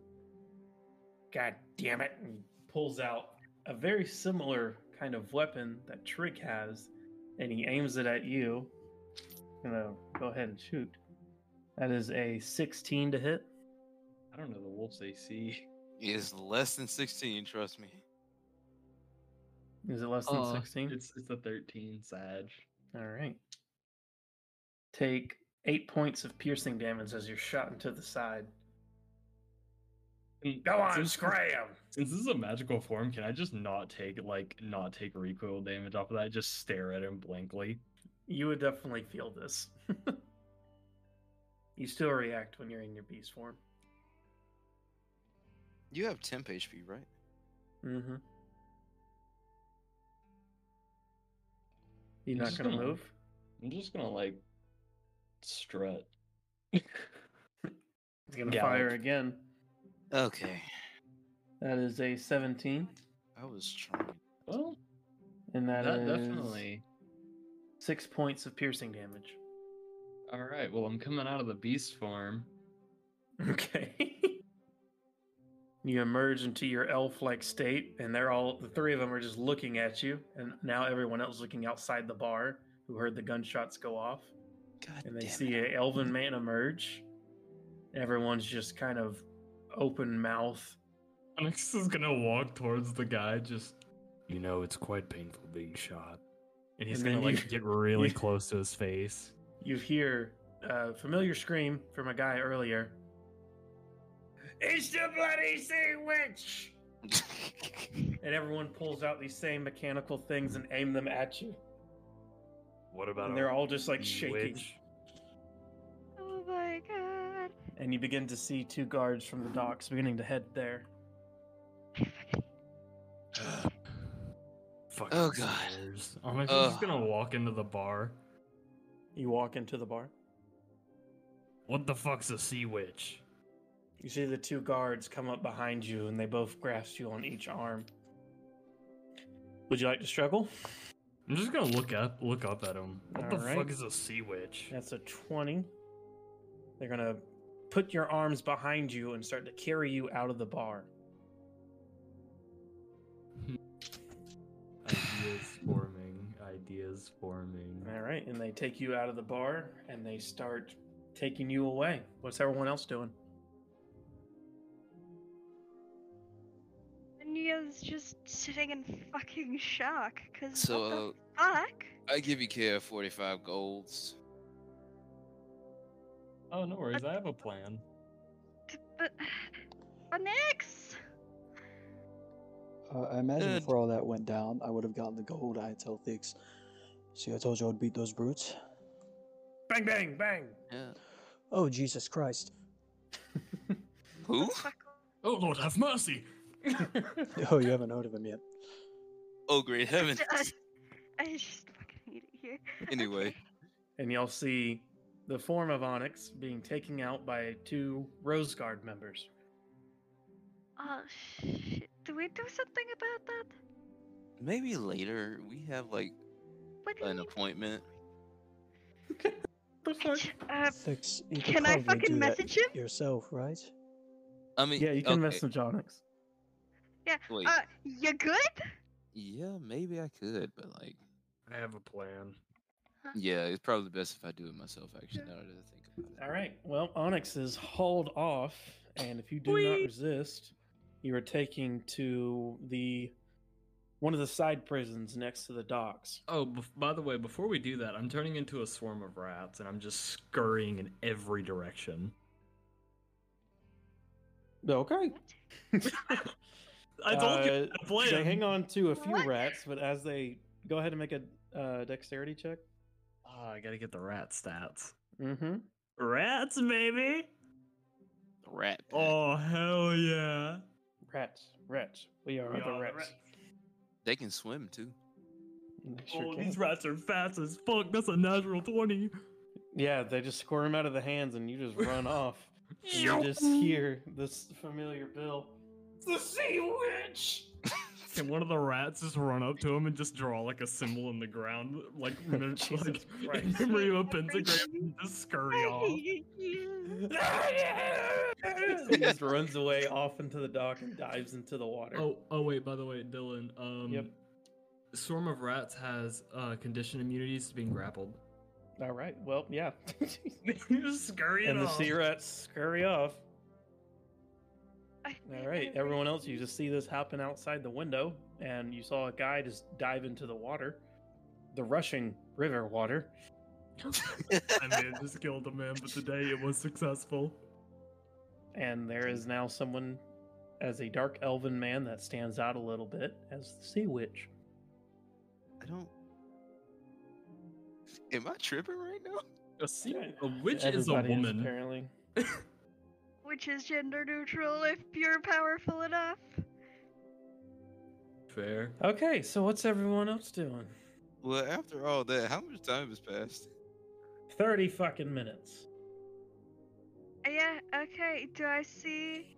God damn it. And pulls out a very similar kind of weapon that Trick has, and he aims it at you. Gonna go ahead and shoot. That is a 16 to hit. I don't know the wolf's AC. It's less than sixteen. Trust me. Is it less than Uh, 16? It's it's a 13 Sag. All right. Take eight points of piercing damage as you're shot into the side. Go on, since- scram! Since this is a magical form, can I just not take like not take recoil damage off of that? Just stare at him blankly. You would definitely feel this. you still react when you're in your beast form. You have temp HP, right? Mm-hmm. You're I'm not gonna gonna- move? I'm just gonna like strut. He's gonna Gallop. fire again. Okay. That is a 17, I was trying. Well, and that, that is definitely. six points of piercing damage. All right. Well, I'm coming out of the beast form. Okay. you emerge into your elf-like state, and they're all the three of them are just looking at you, and now everyone else looking outside the bar who heard the gunshots go off, God and they see it. a elven man emerge. Everyone's just kind of open mouth. Alex is gonna walk towards the guy. Just you know, it's quite painful being shot, and he's And gonna like you- get really you- close to his face. You hear a familiar scream from a guy earlier. It's the bloody sea witch! And everyone pulls out these same mechanical things and aim them at you. What about? And they're all just like shaking. Oh my god. And you begin to see two guards from the mm-hmm. docks beginning to head there. Fucking Oh, God. stairs. Onyx is Ugh. just gonna walk into the bar. You walk into the bar. What the fuck's a sea witch? You see the two guards come up behind you and they both grasp you on each arm. Would you like to struggle? I'm just gonna look up, look up at him. What the Alright. fuck is a sea witch? That's a 20. They're to put your arms behind you and start to carry you out of the bar. Ideas forming. Ideas forming. All right, and they take you out of the bar and they start taking you away. What's everyone else doing? Nia's just sitting in fucking shock. Cause So, what uh, the fuck? I give you care 45 golds. Oh, no worries. I have a plan. T- But, but next. Uh, I imagine Uh, before all that went down, I would have gotten the gold. I tell Thix. See, I told you I'd beat those brutes. Bang, bang, bang. Yeah. Oh, Jesus Christ. Who? Oh, Lord, have mercy! Oh, you haven't heard of him yet. Oh, great heavens. I, I just fucking hate it here. Anyway, and y'all see the form of Onyx being taken out by two Rose Guard members. Oh shit! Do we do something about that? maybe later we have like What an appointment. The fuck? Uh, Thix, you could can I fucking do that message him? yourself, right? I mean, Yeah, you can okay, message Onyx. Wait, Uh, you good? yeah, maybe I could, but like, I have a plan. yeah, it's probably best if I do it myself. Actually, now that I think about it. All right. Well, Onyx is hauled off, and if you do not resist, you are taking to the one of the side prisons next to the docks. Oh, bef- by the way, before we do that, I'm turning into a swarm of rats and I'm just scurrying in every direction. Okay. I told you Uh, a plan. They hang on to a few What? rats, but as they go ahead and make a uh, dexterity check. Oh, I gotta get the rat stats. Mm-hmm. Rats, baby! Rat. pack. Oh, hell yeah. Rats, rats. We are We the are the rats. rats. They can swim too. They sure oh, can. these rats are fast as fuck. That's a natural 20. Yeah, they just squirm out of the hands, and you just run off. You just hear this familiar bill. It's the sea witch. Can one of the rats just run up to him and just draw like a symbol in the ground, like, mem- Jesus like in Christ. memory of a pentagram, and just scurry off? he just runs away off into the dock and dives into the water. Oh, oh wait. By the way, Dylan. Um, Yep. Swarm of Rats has uh, condition immunities to being grappled. All right. Well, yeah. just scurry and the sea rats scurry off. I All hate right. every- Everyone else, you just see this happen outside the window, and you saw a guy just dive into the water, the rushing river water. I may have just killed a man, but today it was successful. And there is now someone as a dark elven man that stands out a little bit as the sea witch. I don't. Am I tripping right now? A sea, a witch is a Everybody woman. apparently. Which is gender neutral if you're powerful enough. Fair. Okay, so what's everyone else doing? Well, after all that, how much time has passed? 30 fucking minutes. Uh, Yeah, okay. Do I see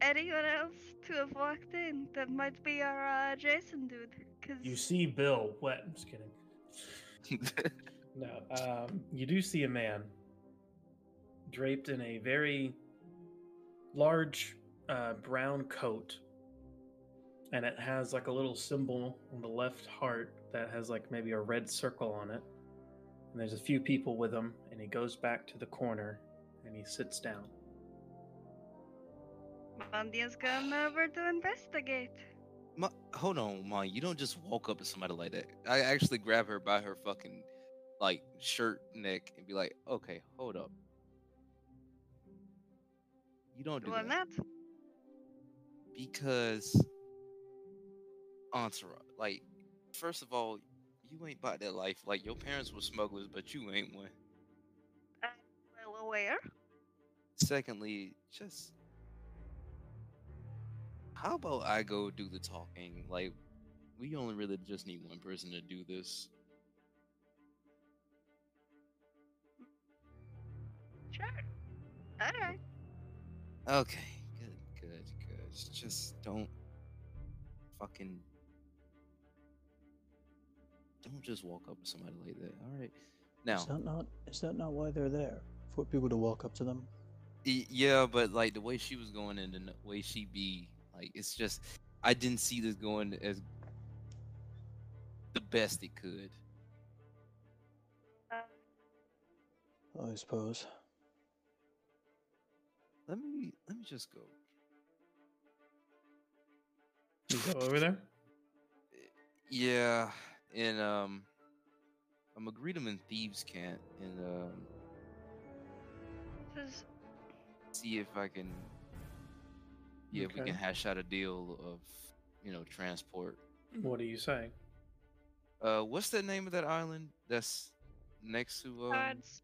anyone else to have walked in that might be our uh, Jason dude? Cause You see Bill. What? I'm just kidding. No. Um, you do see a man draped in a very large uh, brown coat. And it has like a little symbol on the left heart that has like maybe a red circle on it. And there's a few people with him. And he goes back to the corner and he sits down. Mandia's gone over to investigate. Ma- hold on, Ma. You don't just walk up to somebody like that. I actually grab her by her fucking like shirt neck and be like, "Okay, hold up. You don't do Why that not? because entourage. Like, first of all, you ain't about that life. Like your parents were smugglers, but you ain't one. I'm Well aware. Secondly, just how about I go do the talking? Like, we only really just need one person to do this. Sure. Alright. Okay, good, good, good. Just don't fucking don't just walk up to somebody like that. All right. Now, Is that not? Is that not why they're there? For people to walk up to them? yeah, but like the way she was going and the way she be, like it's just I didn't see this going as the best it could. Uh I suppose. Let me let me just go. You go over there. Yeah, and um, I'm gonna greet them in thieves' cant and um, This is see if I can. Yeah, if we can hash out a deal of, you know, transport. What are you saying? Uh, what's the name of that island that's next to um? God's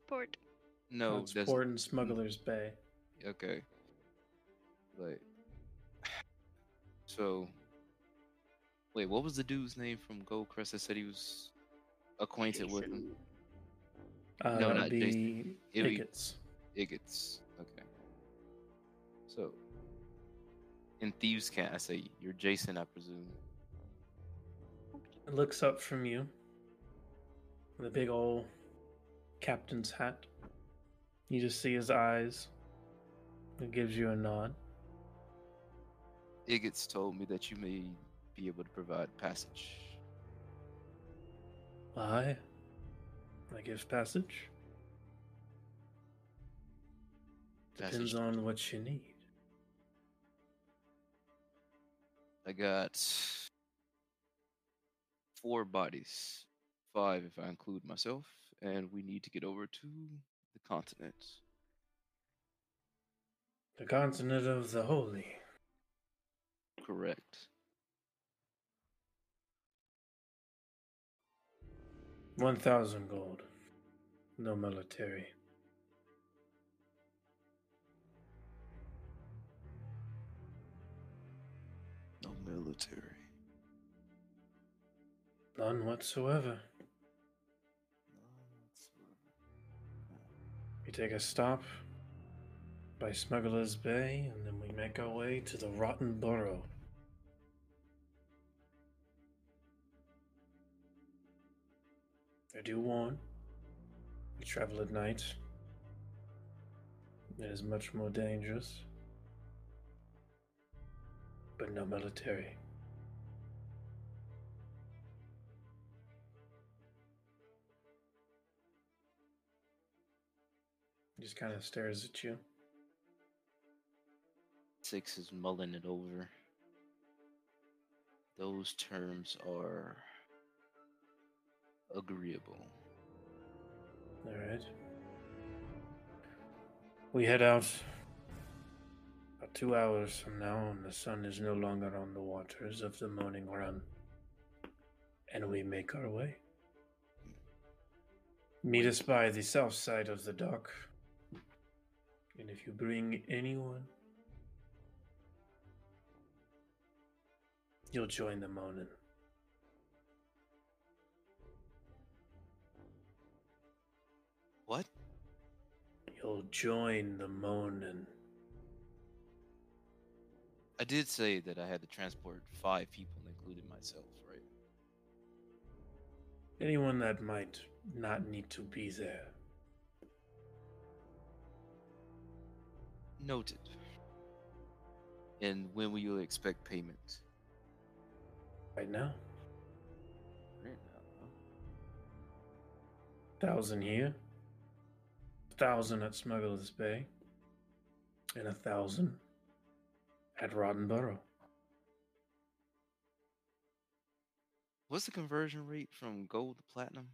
no, it's that's Port and Smuggler's Bay. Okay. Like, so. Wait, what was the dude's name from Goldcrest that said he was acquainted with him? Uh, No, not be Jason. Iggits. Iggits. Okay. So, in Thieves' Cant, I say you're Jason, I presume. It looks up from you with a big old captain's hat. You just see his eyes. It gives you a nod. Iggits told me that you may be able to provide passage. Aye. I give passage. Depends on what you need. I got four bodies, five if I include myself, and we need to get over to the continent. The continent of the holy. Correct. One thousand gold. No military. No military. None whatsoever. We take a stop by Smuggler's Bay, and then we make our way to the Rotten Burrow. I do warn, we travel at night. It is much more dangerous, but no military. Just kind of stares at you. Thix is mulling it over. Those terms are agreeable. All right. We head out about two hours from now, and the sun is no longer on the waters of the morning run. And we make our way. Meet us by the south side of the dock. And if you bring anyone, you'll join the Monin. What? You'll join the Monin. I did say that I had to transport five people, including myself, right? Anyone that might not need to be there. Noted. And when will you expect payment? Right now, Right now. thousand here, thousand at Smuggler's Bay, and a thousand at Roddenborough. What's the conversion rate from gold to platinum?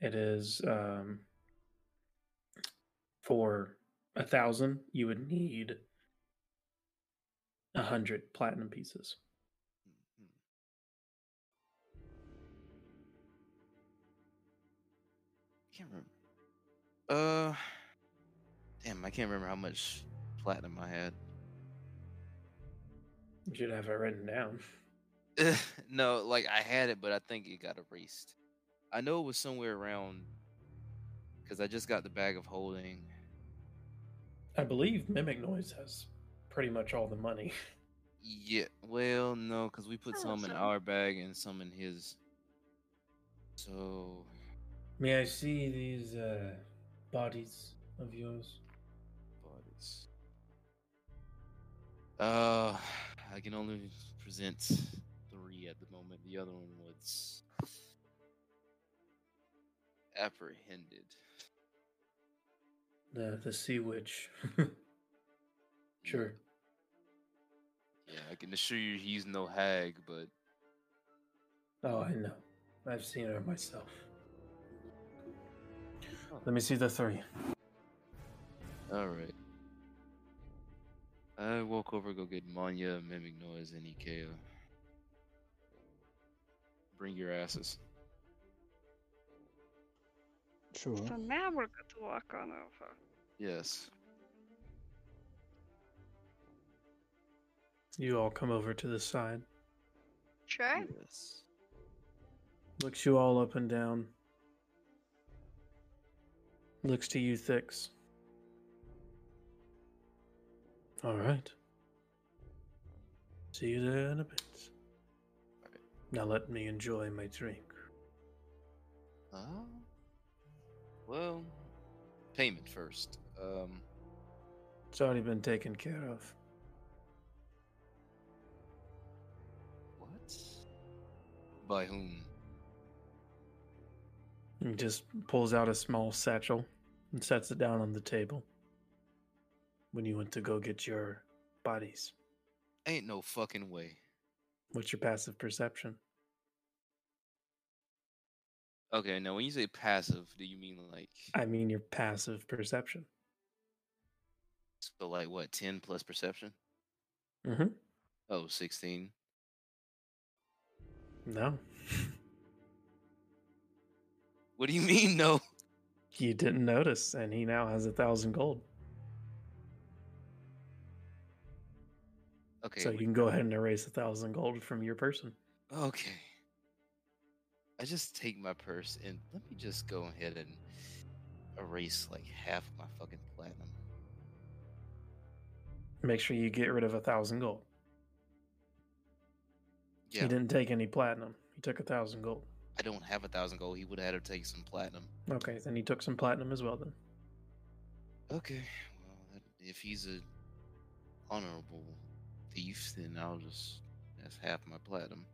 It is um, for a thousand. You would need a hundred platinum pieces. Can't remember. Uh, damn, I can't remember how much platinum I had. You should have it written down. no, like I had it, but I think it got erased. I know it was somewhere around because I just got the bag of holding. I believe Mimic Noise has pretty much all the money. Yeah, well, no, because we put some in our bag and some in his. So May I see these uh, bodies of yours? bodies. Uh, I can only present three at the moment. The other one was apprehended. The the sea witch. sure. Yeah, I can assure you he's no hag, but Oh, I know. I've seen her myself. Let me see the three. all right. I walk over, go get Manya, Mimic Noise, and Ikea. Bring your asses. Sure. So now we're going to walk on over. Yes. You all come over to the side. Sure. Yes. Looks you all up and down. Looks to you, Thix. All right. See you there in a bit. Now let me enjoy my drink. Uh, well, payment first. Um, It's already been taken care of. what? By whom? He just pulls out a small satchel and sets it down on the table. When you went to go get your bodies, Ain't no fucking way. what's your passive perception? Okay, now when you say passive, do you mean like I mean your passive perception. so like what, 10 plus perception? Mm-hmm. Oh, 16. No. What do you mean no? You didn't notice, and he now has a thousand gold. Okay. so you can go ahead and erase a thousand gold from your person. Okay. I just take my purse and let me just go ahead and erase like half my fucking platinum. Make sure you get rid of a thousand gold. Yeah, He didn't take any platinum. He took a thousand gold. I don't have a thousand gold. He would have had to take some platinum. Okay, then he took some platinum as well. Then Okay, well, that, if he's a honorable thief, then I'll just that's half my platinum.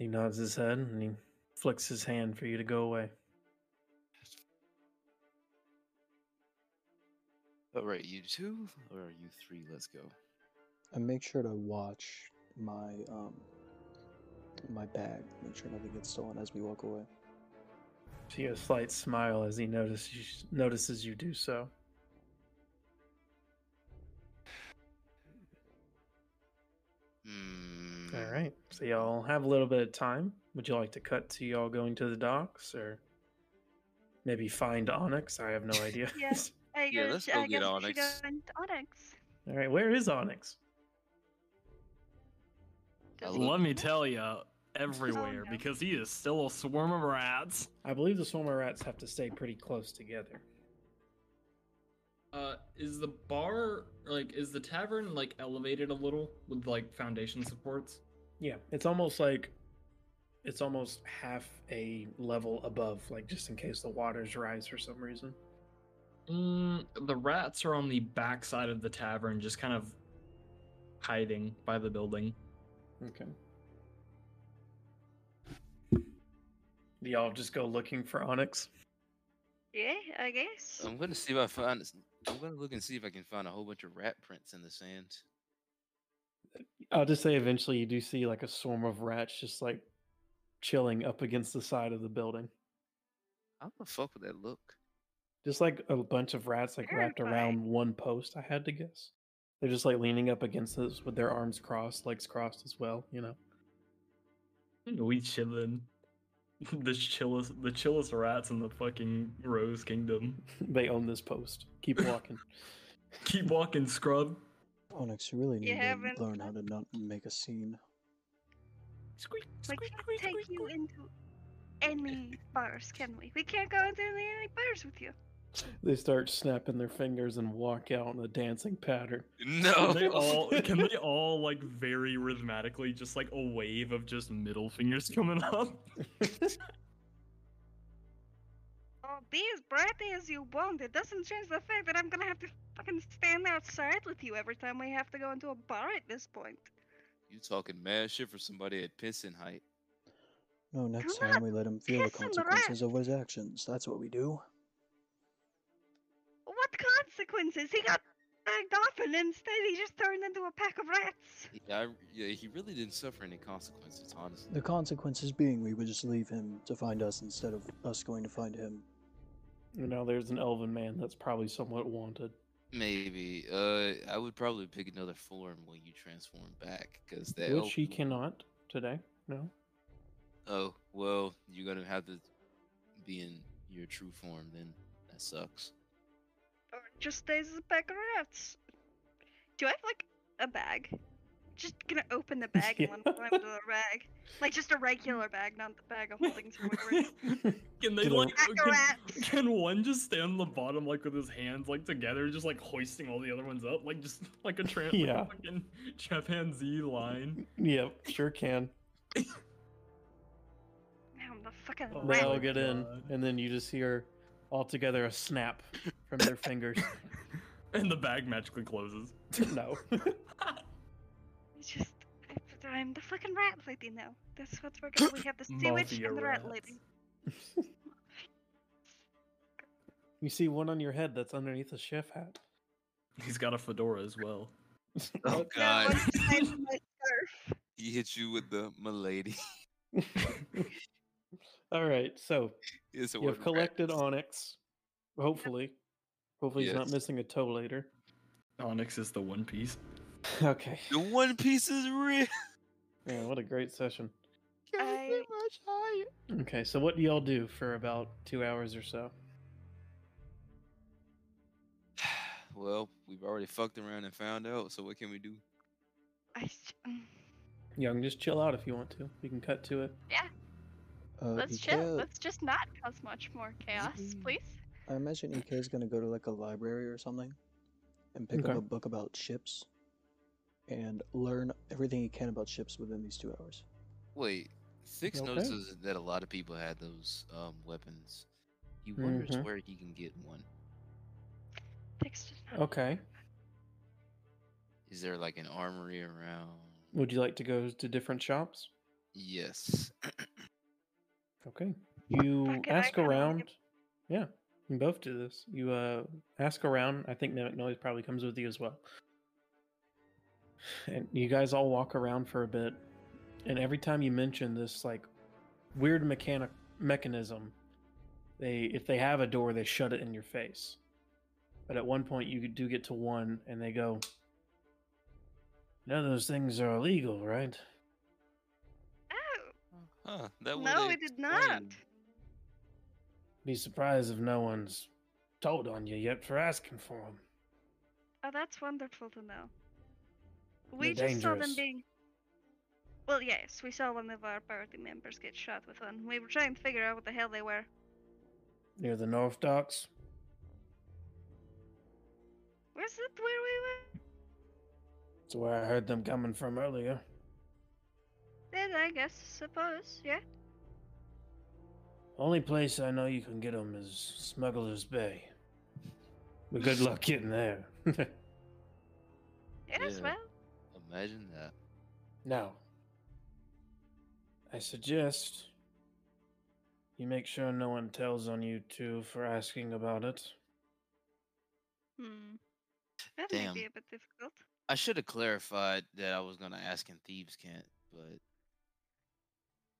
he nods his head and he flicks his hand for you to go away. All right, you two or you three? Let's go. And make sure to watch my um my bag. Make sure nothing gets stolen as we walk away. See a slight smile as he notices you, notices you do so. Hmm. All right, so y'all have a little bit of time. Would you like to cut to y'all going to the docks, or maybe find Onyx? I have no idea. Yeah. I Yeah, let's go I get guess we should Onyx. go into Onyx. All right, where is Onyx? I Does look- he- Let me tell you, everywhere no. because he is still a swarm of rats. I believe the swarm of rats have to stay pretty close together. Uh, is the bar like is the tavern like elevated a little with like foundation supports? Yeah, it's almost like it's almost half a level above, like just in case the waters rise for some reason. Mm, the rats are on the back side of the tavern, just kind of hiding by the building. Okay. Y'all just go looking for Onyx? Yeah, I guess. I'm gonna see if I find. I'm gonna look and see if I can find a whole bunch of rat prints in the sand. I'll just say eventually you do see like a swarm of rats just like chilling up against the side of the building. How the fuck would that look? Just like a bunch of rats like wrapped around one post, I had to guess. They're just like leaning up against this with their arms crossed, legs crossed as well, you know. We chillin'. the chillest, the chillest rats in the fucking Rose Kingdom. they own this post. Keep walking. Keep walking, scrub. Onyx, you really You need to haven't- learn how to not make a scene. Squeak, We squeak, can't squeak, take squeak, you into any bars, can we? We can't go into any bars with you. they start snapping their fingers and walk out in a dancing pattern. No. Can they all can they all like very rhythmically just like a wave of just middle fingers coming up? Oh be as bratty as you want. It doesn't change the fact that I'm gonna have to fucking stand outside with you every time we have to go into a bar at this point. You talking mad shit for somebody at pissing height. No, next not time we let him feel the pissing the consequences of his actions. That's what we do. What consequences? He got bagged off and instead he just turned into a pack of rats. Yeah, I, yeah, he really didn't suffer any consequences, honestly. The consequences being we would just leave him to find us instead of us going to find him. You know, there's an elven man that's probably somewhat wanted. Maybe. Uh, I would probably pick another form when you transform back, because that. Which he cannot today. No. Oh well, you're gonna have to be in your true form. Then that sucks. Or just stays as a bag of rats. Do I have like a bag? Just gonna open the bag Yeah. and let him into the bag. Like just a regular bag, not the bag I'm holding to. Can they Get like? Can, rats. can one just stand on the bottom like with his hands like together, just like hoisting all the other ones up, like just like a tramp, Yeah. like a fucking chimpanzee line? yep, sure can. Now I'm the fucking Oh, They rat. all my get in, and then you just hear all together a snap from their fingers. and the bag magically closes. no. It's just I'm the fucking rat lady now. That's what we're gonna we have the sea witch and the rat rats. lady. you see one on your head that's underneath a chef hat. He's got a fedora as well. Oh God, one side of my scarf. he hit you with the milady. All right, so It's a you have collected rat. Onyx. Hopefully. Hopefully he's not missing a toe later. Onyx is the one piece. Okay. The One Piece is real. Yeah, what a great session. Can't I- get much higher. Okay, so what do y'all do for about two hours or so? Well, we've already fucked around and found out. So what can we do? I s- mm. You can just chill out if you want to. We can cut to it. Yeah. Uh, Let's chill. Ikea, Let's just not cause much more chaos, Mm. please. I imagine EK is gonna go to like a library or something and pick Okay. up a book about ships and learn everything he can about ships within these two hours. Wait, Thix Okay. notices that a lot of people had those um, weapons. He wonders Mhm. where he can get one. Text. Okay. Is there like an armory around? Would you like to go to different shops? Yes. Okay. You Fuck it, I ask kinda wanna around. Yeah, you can both do this. You uh ask around. I think Mimic Noise probably comes with you as well. And you guys all walk around for a bit, and every time you mention this like weird mechanic mechanism, they if they have a door, they shut it in your face. But at one point, you do get to one, and they go, "No, those things are illegal, right?" Oh, Huh? That no, we did not. Be surprised if no one's told on you yet for asking for them. Oh, that's wonderful to know. We They're just saw them being. Well, yes, we saw one of our party members get shot with one. We were trying to figure out what the hell they were. Near the North Docks. Was it where we were? That's where I heard them coming from earlier. Then I guess, suppose, yeah. Only place I know you can get them is Smuggler's Bay. But good luck getting there. Yes, Yeah. well, Imagine that. now, I suggest you make sure no one tells on you two for asking about it. hmm. That may Damn. be a bit difficult. I should have clarified that I was gonna ask in Thieves' Cant, but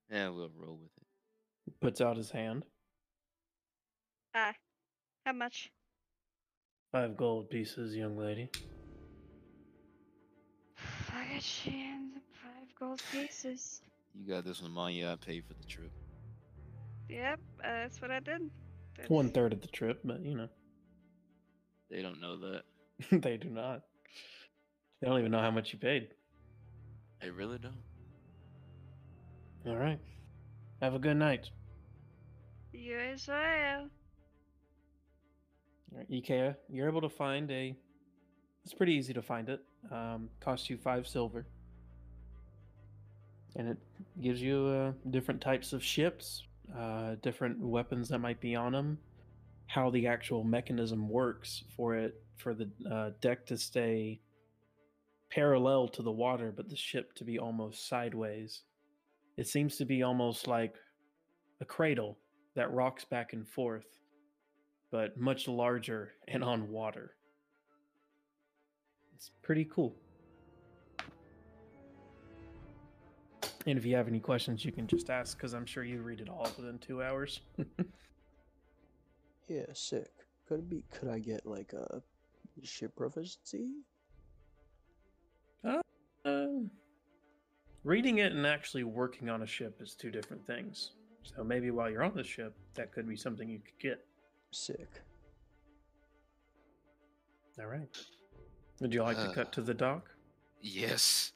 yeah, we'll roll with it. Puts out his hand. Ah, how much? Five gold pieces, young lady. Fuck it, Shan. Five gold pieces. You got this one, Manya. I paid for the trip. Yep, uh, that's what I did. That's- One third of the trip, but you know, They don't know that. they do not. They don't even know how much you paid. They really don't. All right. Have a good night. You as well. Ikea, you're able to find a. It's pretty easy to find it. Um, costs you five silver, and it gives you uh, different types of ships, uh, different weapons that might be on them, how the actual mechanism works for it for the uh, deck to stay parallel to the water, but the ship to be almost sideways. It seems to be almost like a cradle that rocks back and forth, but much larger and on water. It's pretty cool. And if you have any questions, you can just ask because I'm sure you read it all within two hours. Yeah, sick. Could it be? Could I get like a ship proficiency? Uh, reading it and actually working on a ship is two different things. So maybe while you're on the ship, that could be something you could get. Sick. All right. Would you like to Uh. cut to the dock? Yes.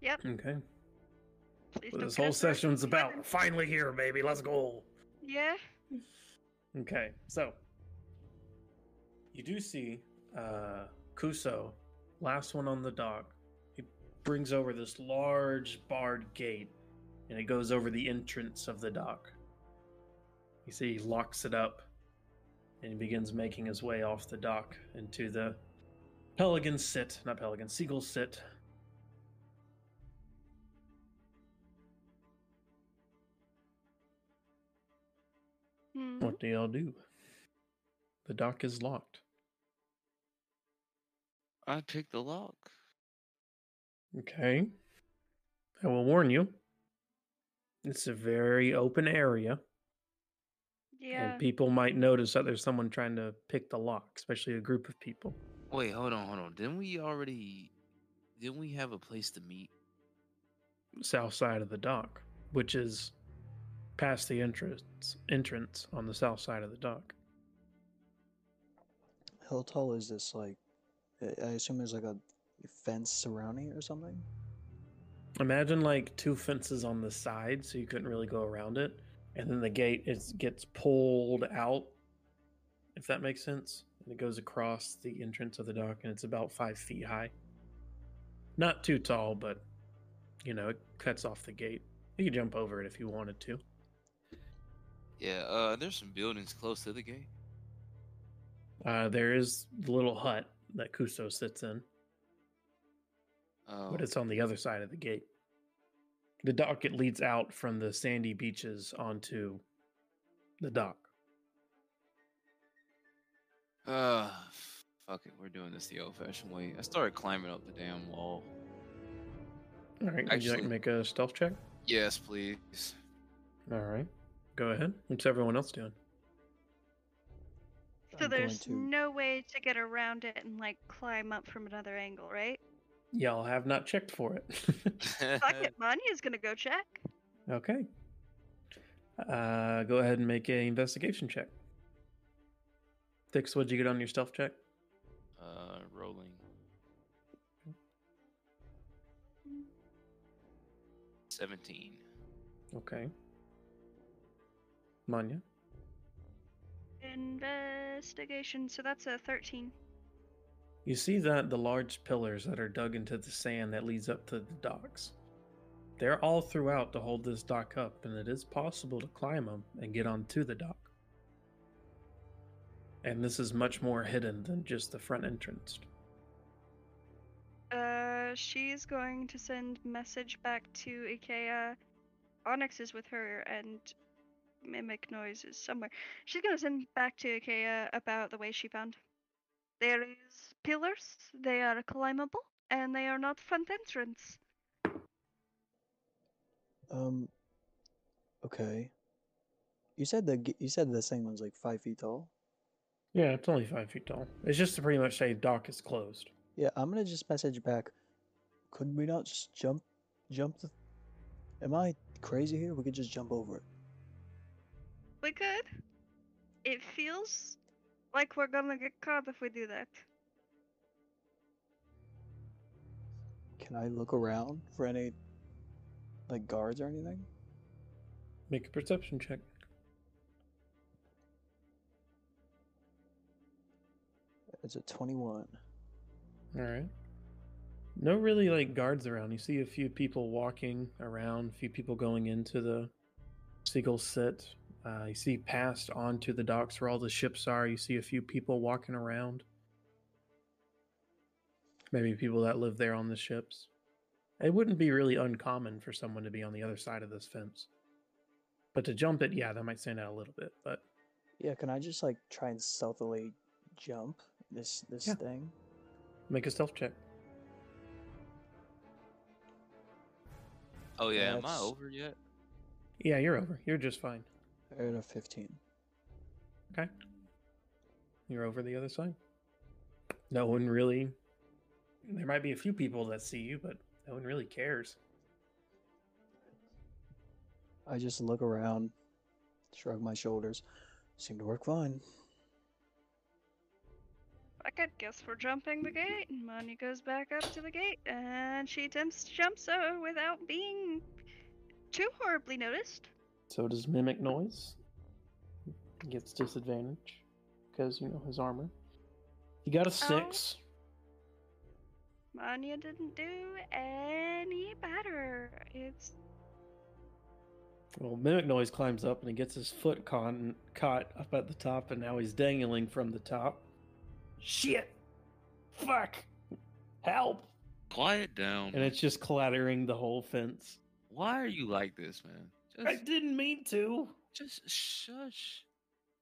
Yep. Okay. Please What this whole session's about. We're finally here, baby. Let's go. Yeah. Okay, so you do see uh Kuso, last one on the dock. He brings over this large barred gate and it goes over the entrance of the dock. You see he locks it up and he begins making his way off the dock into the Pelican sit, not Pelican, Seagull sit. Hmm. What do y'all do? The dock is locked. I picked the lock. Okay. I will warn you. It's a very open area, Yeah. and people might notice that there's someone trying to pick the lock, especially a group of people. Wait, hold on, hold on. Didn't we already? Didn't we have a place to meet? South side of the dock, which is past the entrance entrance on the south side of the dock. How tall is this? Like, I- I assume there's like a fence surrounding it or something. Imagine like two fences on the side, so you couldn't really go around it, and then the gate is gets pulled out. If that makes sense, and it goes across the entrance of the dock, and it's about five feet high. Not too tall, but you know, it cuts off the gate. You could jump over it if you wanted to. Yeah. Uh, there's some buildings close to the gate. Uh, there is the little hut that Kuso sits in, Oh, but it's on the other side of the gate. The dock it leads out from the sandy beaches onto the dock. uh, fuck it. We're doing this the old-fashioned way. I started climbing up the damn wall. All right, would you like to make a stealth check? Yes, please. All right, go ahead. What's everyone else doing? So I'm there's to- no way to get around it and like climb up from another angle, right? Y'all have not checked for it. Fuck it, Manya's gonna go check. okay. Uh, go ahead and make an investigation check. Thix, what'd you get on your stealth check? uh, rolling. Seventeen. Okay. Manya. Investigation. So that's a 13. You see that the large pillars that are dug into the sand that leads up to the docks. They're all throughout to hold this dock up, and it is possible to climb them and get onto the dock. And this is much more hidden than just the front entrance. Uh, she's going to send message back to Ikea. Onyx is with her and mimic Noise is somewhere. She's gonna send back to Ikea about the way she found. There is pillars. They are climbable, and they are not front entrance. Um. Okay. You said the g- you said the same one's like five feet tall. Yeah, it's only five feet tall. It's just to pretty much say dock is closed. Yeah, I'm gonna just message back. Could we not just jump, jump the? Am I crazy here? We could just jump over it. We could. It feels like we're gonna get caught if we do that. Can I look around for any, like guards or anything? Make a perception check. It's a twenty-one. All right. No really like guards around. You see a few people walking around, a few people going into the seagull sit. Uh, you see past onto the docks where all the ships are. You see a few people walking around. Maybe people that live there on the ships. It wouldn't be really uncommon for someone to be on the other side of this fence. But to jump it, yeah, that might stand out a little bit. But Yeah, can I just like try and stealthily jump this this Yeah. thing? make a stealth check. Oh yeah, am I over yet? Yeah, you're over. You're just fine. I got a fifteen. Okay. You're over the other side. No one really. There might be a few people that see you, but no one really cares. I just look around, shrug my shoulders. Seem to work fine. I could guess we're jumping the gate. and Manya goes back up to the gate, and she attempts to jump so without being too horribly noticed. So does mimic noise. He gets disadvantage because you know his armor. He got a oh. six. Manya didn't do any better. It's Well, mimic noise climbs up and he gets his foot caught caught up at the top, and now he's dangling from the top. Shit! Fuck! Help! Quiet down. And it's just clattering the whole fence. Why are you like this, man? I didn't mean to. just shush.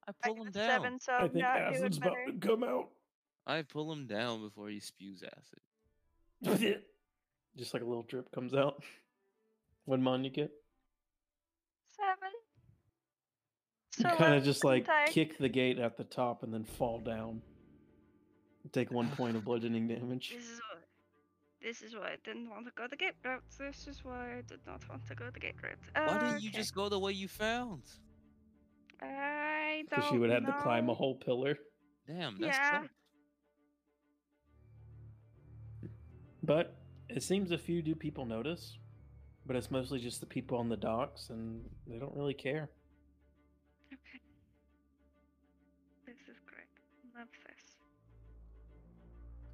I I pull got him down. seven, so I I'm think not doing acid's about better. to come out. I pull him down before he spews acid. Just like a little drip comes out. What mon you get? Seven. You So kind of just like I- kick the gate at the top and then fall down. Take one point of bludgeoning damage. This is why. This is why I didn't want to go the gate route. This is why I did not want to go the gate route. Why didn't you Okay. just go the way you found? I don't Because you would have to climb a whole pillar. Damn, that's Yeah. tough. But it seems a few do people notice. But it's mostly just the people on the docks and they don't really care.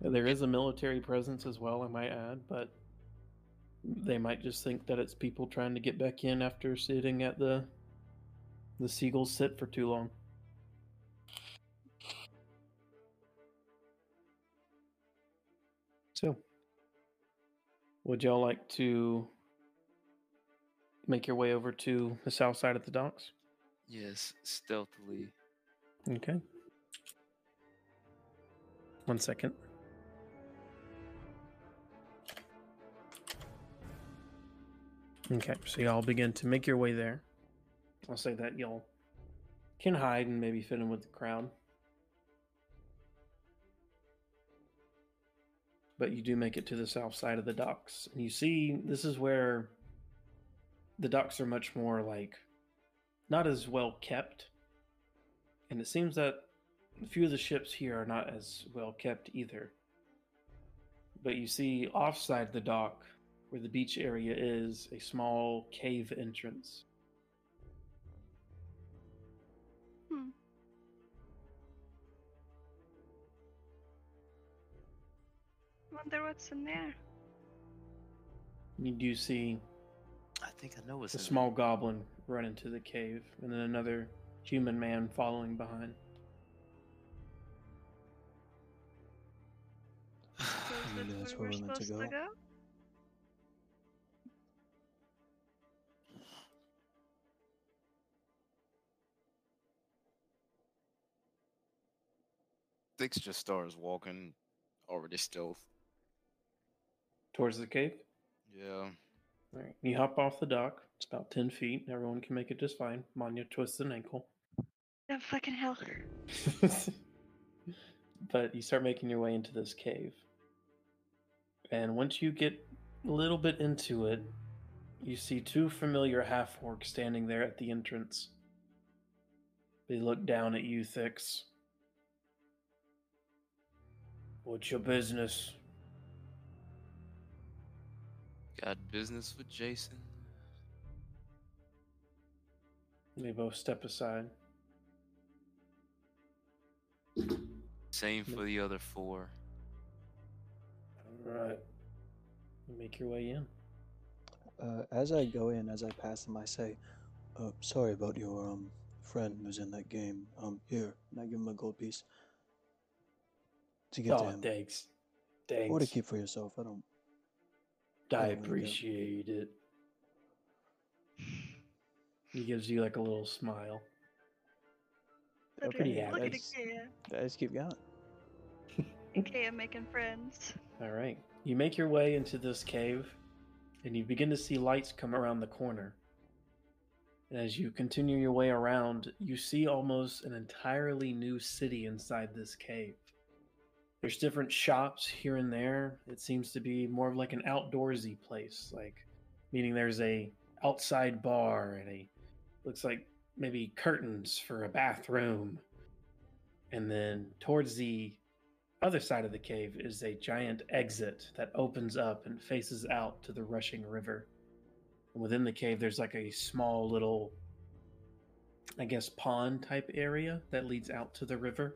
There is a military presence as well, I might add, but they might just think that it's people trying to get back in after sitting at the the seagulls sit for too long. So, would y'all like to make your way over to the south side of the docks? Yes, stealthily. Okay. One second. Okay, so y'all begin to make your way there. I'll say that y'all can hide and maybe fit in with the crowd. But you do make it to the south side of the docks. And you see, this is where the docks are much more like not as well kept. And it seems that a few of the ships here are not as well kept either. But you see, offside the dock, where the beach area is, a small cave entrance. Hmm. Wonder what's in there. You do see I think I know what's a in there. small goblin run into the cave, and then another human man following behind. So is Maybe that's where where we're we're meant to supposed to go. Thix just starts walking, already stealth. Towards the cave? Yeah. All right. You hop off the dock. It's about 10 feet. Everyone can make it just fine. Manya twists an ankle. Oh, fucking hell. but you start making your way into this cave. And once you get a little bit into it, you see two familiar half orcs standing there at the entrance. They look down at you, Thix. What's your business? Got business with Jason. They both step aside. Same for the other four. Alright. Make your way in. Uh, as I go in, as I pass them, I say, uh, "Sorry about your um friend who's in that game. Um, here, and I give him a gold piece to get to Oh, him. thanks. Or to Thanks. keep for yourself. I don't. I don't really appreciate it. He gives you like a little smile. Look pretty at, happy. look at That's- Ikea. Guys, keep going. Ikea making friends. All right. You make your way into this cave, and you begin to see lights come around the corner. And as you continue your way around, you see almost an entirely new city inside this cave. There's different shops here and there. It seems to be more of like an outdoorsy place, like meaning there's a outside bar and a looks like maybe curtains for a bathroom. And then towards the other side of the cave is a giant exit that opens up and faces out to the rushing river. And within the cave, there's like a small little, I guess, pond type area that leads out to the river.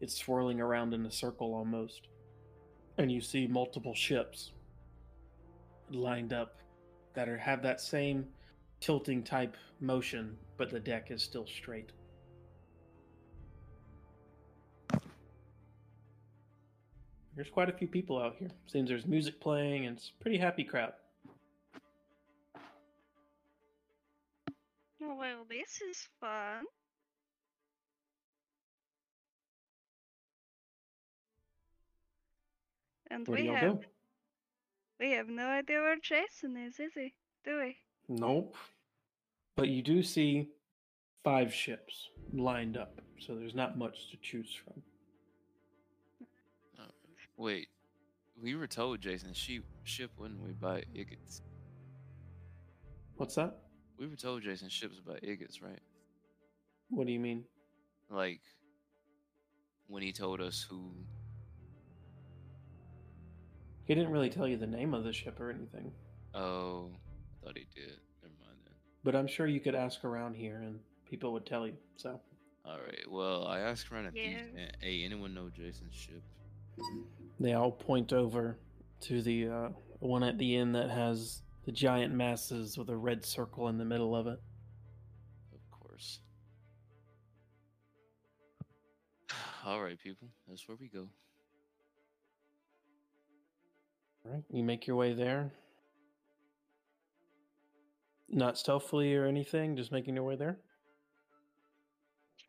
It's swirling around in a circle almost. And you see multiple ships lined up that are have that same tilting type motion, but the deck is still straight. There's quite a few people out here. Seems there's music playing and it's a pretty happy crowd. Well, this is fun. And Where do we y'all have go? we have no idea where Jason is, is he? Do we? Nope. But you do see five ships lined up, so there's not much to choose from. Alright. Wait, we were told Jason sheep ship wouldn't we by Iggits? What's that? We were told Jason ship's by Iggits, right? What do you mean? Like when he told us who. He didn't really tell you the name of the ship or anything, Oh, I thought he did. Never mind then. but I'm sure you could ask around here and people would tell you. So All right. Well, I asked around at these. Yeah. and- Hey, anyone know Jason's ship? they all point over to the uh, one at the end that has the giant masses with a red circle in the middle of it. Of course. All right, people. That's where we go. All right, you make your way there. Not stealthily or anything, just making your way there.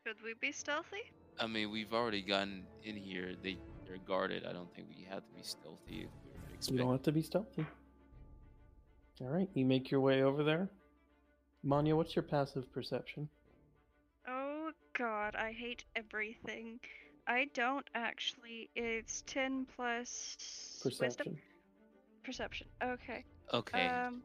Should we be stealthy? I mean, we've already gotten in here. They they're guarded. I don't think we have to be stealthy if we're You don't have to be stealthy. All right, you make your way over there. Manya, what's your passive perception? Oh god, I hate everything. I don't actually. It's 10 plus. wisdom? Perception. Perception. Okay. Okay. Um.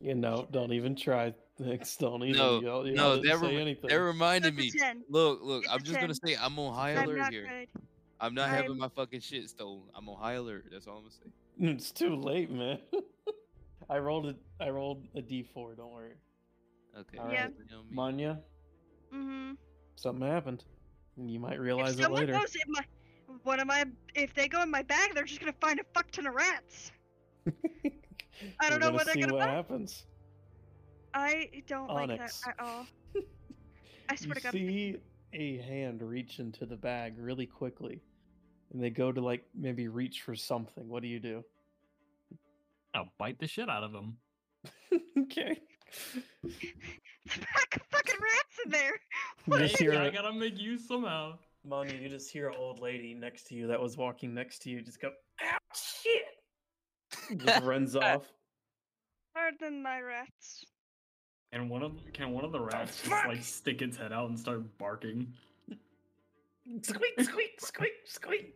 You know, don't even try. Thanks, don't even. No, y'all, y'all no, didn't that, say remi- anything. that reminded me. Look, look. It's I'm a just gonna say I'm on high I'm alert not here. good. I'm not having I'm- my fucking shit stolen. I'm on high alert. That's all I'm gonna say. It's too late, man. I rolled a I rolled a d4. Don't worry, Okay. All Yeah. you know. Manya. Mm-hmm. Something happened. You might If realize it later. goes in my. One am I? If they go in my bag, they're just gonna find a fuck ton of rats. I don't know what they're gonna what find. happens. I don't Onyx. like that at all. I swear you to God. see a hand reach into the bag really quickly, and they go to like maybe reach for something. What do you do? I'll bite the shit out of them. okay. There's a pack of fucking rats in there. You What just hear I gotta make use somehow. Manya, you just hear an old lady next to you that was walking next to you just go, "Ow, shit!" Just runs off. Pardon my rats. And one of can one of the rats just like stick its head out and start barking. Squeak, squeak, squeak, squeak.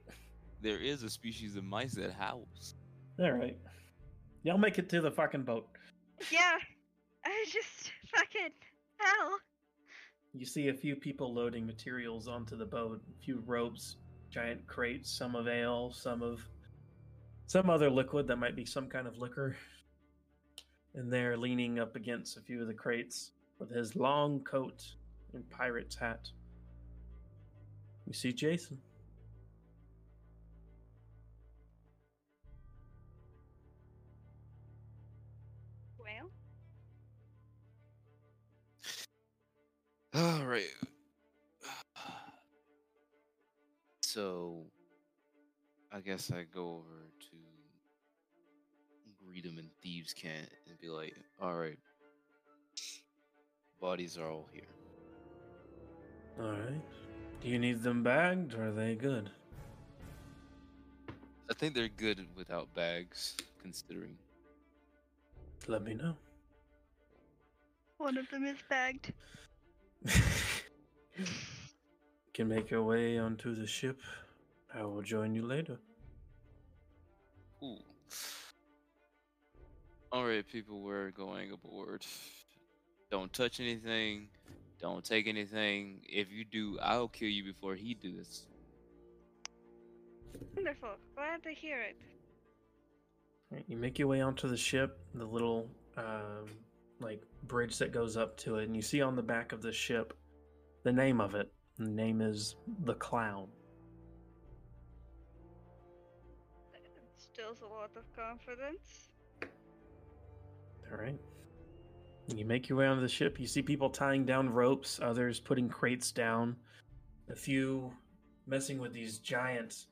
There is a species of mice that howls. All right. Y'all make it to the fucking boat. Yeah. I just fucking hell. You see a few people loading materials onto the boat. A few ropes, giant crates, some of ale, some of some other liquid that might be some kind of liquor. And they're leaning up against a few of the crates with his long coat and pirate's hat. You see Jason. Right. So, I guess I go over to greet him in thieves' cant and be like, "All right, bodies are all here." All right. Do you need them bagged or are they good? I think they're good without bags, considering. Let me know. One of them is bagged. Can make your way onto the ship. I will join you later. Ooh. All right, people, we're going aboard. Don't touch anything. Don't take anything. If you do, I'll kill you before he does. Wonderful. Glad to hear it. You make your way onto the ship, the little um, like bridge that goes up to it, and you see on the back of the ship the name of it. The name is the Clown. Instills a lot of confidence. All right. You make your way onto the ship. You see people tying down ropes, others putting crates down, a few messing with these giant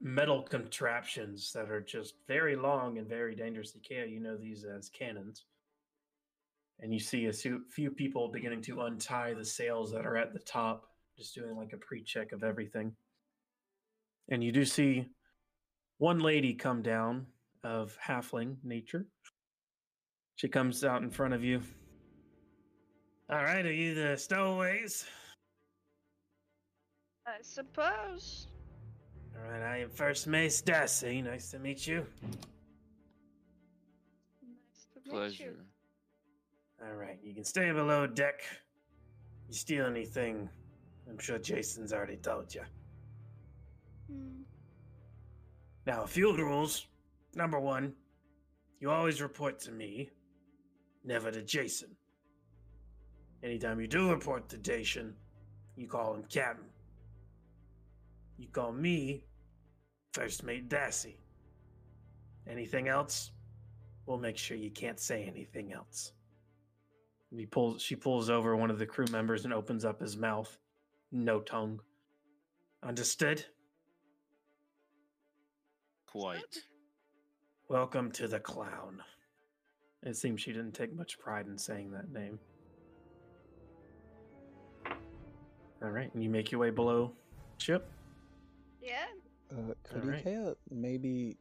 metal contraptions that are just very long and very dangerous. Ikea, you know these as cannons. And you see a few people beginning to untie the sails that are at the top, just doing like a pre check of everything. And you do see one lady come down of halfling nature. She comes out in front of you. All right, are you the stowaways? I suppose. All right, I am First Mate Darcy. Nice to meet you. Nice to meet you. All right, you can stay below deck. You steal anything, I'm sure Jason's already told you. Hmm. Now, field rules. Number one, you always report to me, never to Jason. Anytime you do report to Jason, you call him Captain. You call me First Mate Darcy. Anything else? We'll make sure you can't say anything else. He pulls. She pulls over one of the crew members and opens up his mouth. No tongue. Understood? Quite. Welcome to the clown. It seems she didn't take much pride in saying that name. All right, and you make your way below ship. Yeah. Uh, could Alright. Ikea maybe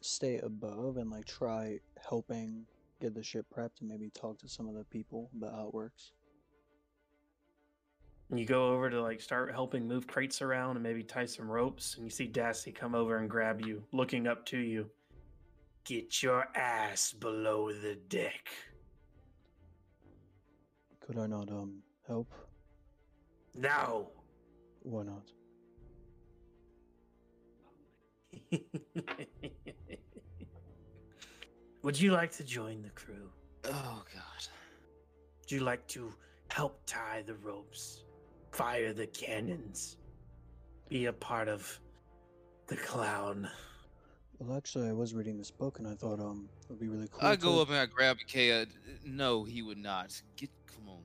stay above and like try helping get the ship prepped and maybe talk to some of the people about how it works? And you go over to like start helping move crates around and maybe tie some ropes, and you see Dassy come over and grab you, looking up to you. Get your ass below the deck. Could I not um help? No. Why not? Would you like to join the crew? Oh God. Would you like to help tie the ropes, fire the cannons, be a part of the clown? Well, actually, I was reading this book and I thought um it would be really cool. I go up and I grab Ikea. No, he would not. Get, come on.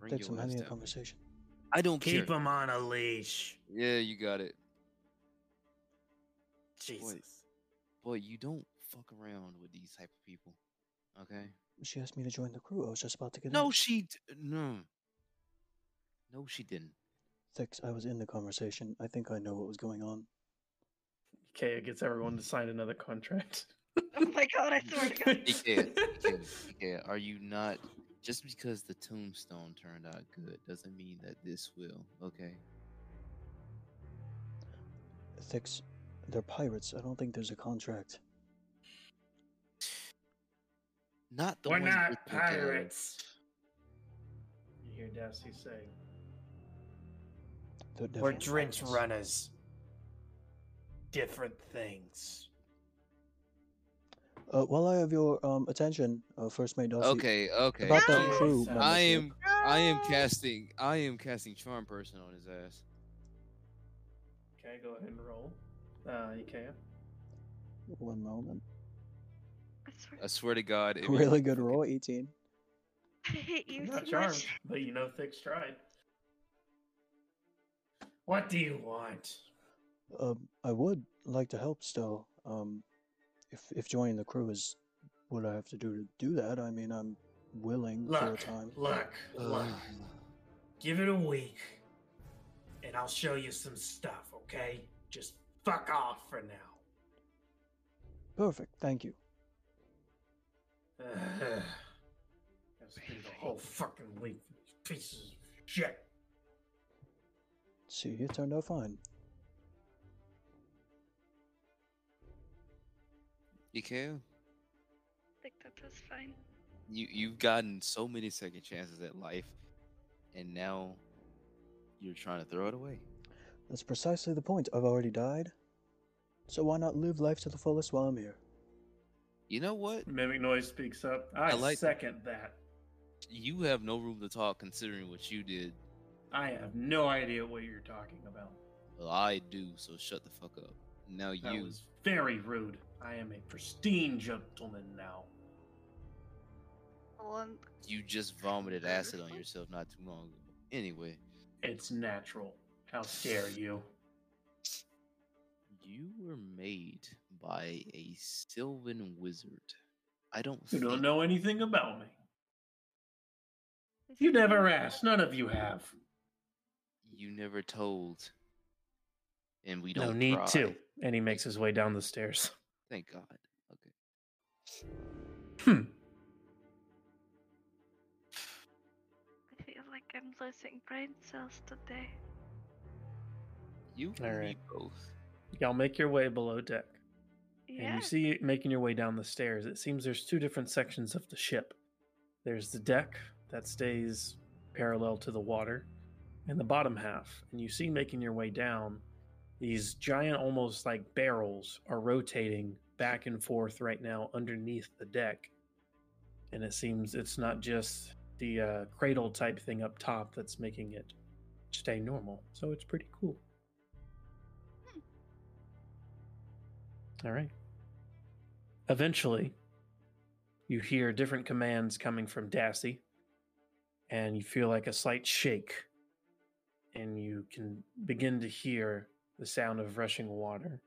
Bring Take your some ass having a down. conversation. I don't Keep care. him on a leash. Yeah, you got it. Jesus. Boy, you don't fuck around with these type of people. Okay? She asked me to join the crew. I was just about to get No, in. she d- no. No, she didn't. Thix, I was in the conversation. I think I know what was going on. Kaya gets everyone to sign another contract. Oh my god, I swear to God. Ikea, Ikea, Ikea, are you not? Just because the tombstone turned out good doesn't mean that this will. Okay? Thix, they're pirates. I don't think there's a contract. Not the We're ones not you're thinking pirates. You hear Darcy say, They're We're drench pirates. runners. Different things. Uh, while I have your um attention, uh, First Mate Darcy, Okay, okay. about that I'm- crew I I membership. am I am casting I am casting charm person on his ass. Okay, go ahead and roll. Uh, Ikea. One moment. I swear. I swear to God. it- Really good roll, 18. I hate you I'm so not charmed, much. but you know thick stride. What do you want? Um, I would like to help still. Um, if if joining the crew is what I have to do to do that, I mean, I'm willing for a time. look, look. Uh, Give it a week, and I'll show you some stuff. Okay? Just fuck off for now. Perfect. Thank you. That's been the whole fucking week. Pieces of shit. See, it turned out fine. Mikhail, I think that was fine. you you've gotten so many second chances at life, and now you're trying to throw it away. That's precisely the point. I've already died. So why not live life to the fullest while I'm here? You know what? Mimic Noise speaks up. I, I like- second that. You have no room to talk considering what you did. I have no idea what you're talking about. Well, I do, so shut the fuck up. Now That you. was very rude. I am a pristine gentleman now. Well, You just vomited acid on yourself not too long ago. Anyway, It's natural. How dare you? you were made by a Sylvan wizard. I don't. You don't know anything about me. this You never asked. None of you have. You never told. And we don't. No need pry. to. And he makes his way down the stairs. Thank God. Okay. Hmm. I feel like I'm losing brain cells today. You All and me both. Y'all make your way below deck. And you see making your way down the stairs, it seems there's two different sections of the ship. There's the deck that stays parallel to the water, and the bottom half. And you see making your way down, these giant, almost like barrels, are rotating back and forth right now underneath the deck. And it seems it's not just the uh, cradle type thing up top that's making it stay normal. So it's pretty cool. All right. Eventually, you hear different commands coming from Dassy, and you feel like a slight shake, and you can begin to hear the sound of rushing water.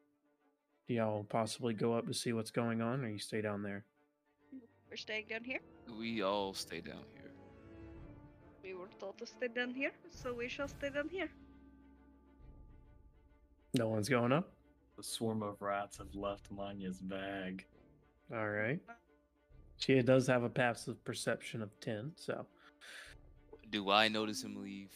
Do y'all possibly go up to see what's going on, or you stay down there? We're staying down here. We all stay down here. We were told to stay down here, so we shall stay down here. No one's going up? The swarm of rats have left Manya's bag. All right. She does have a passive perception of 10, so Do I notice him leave?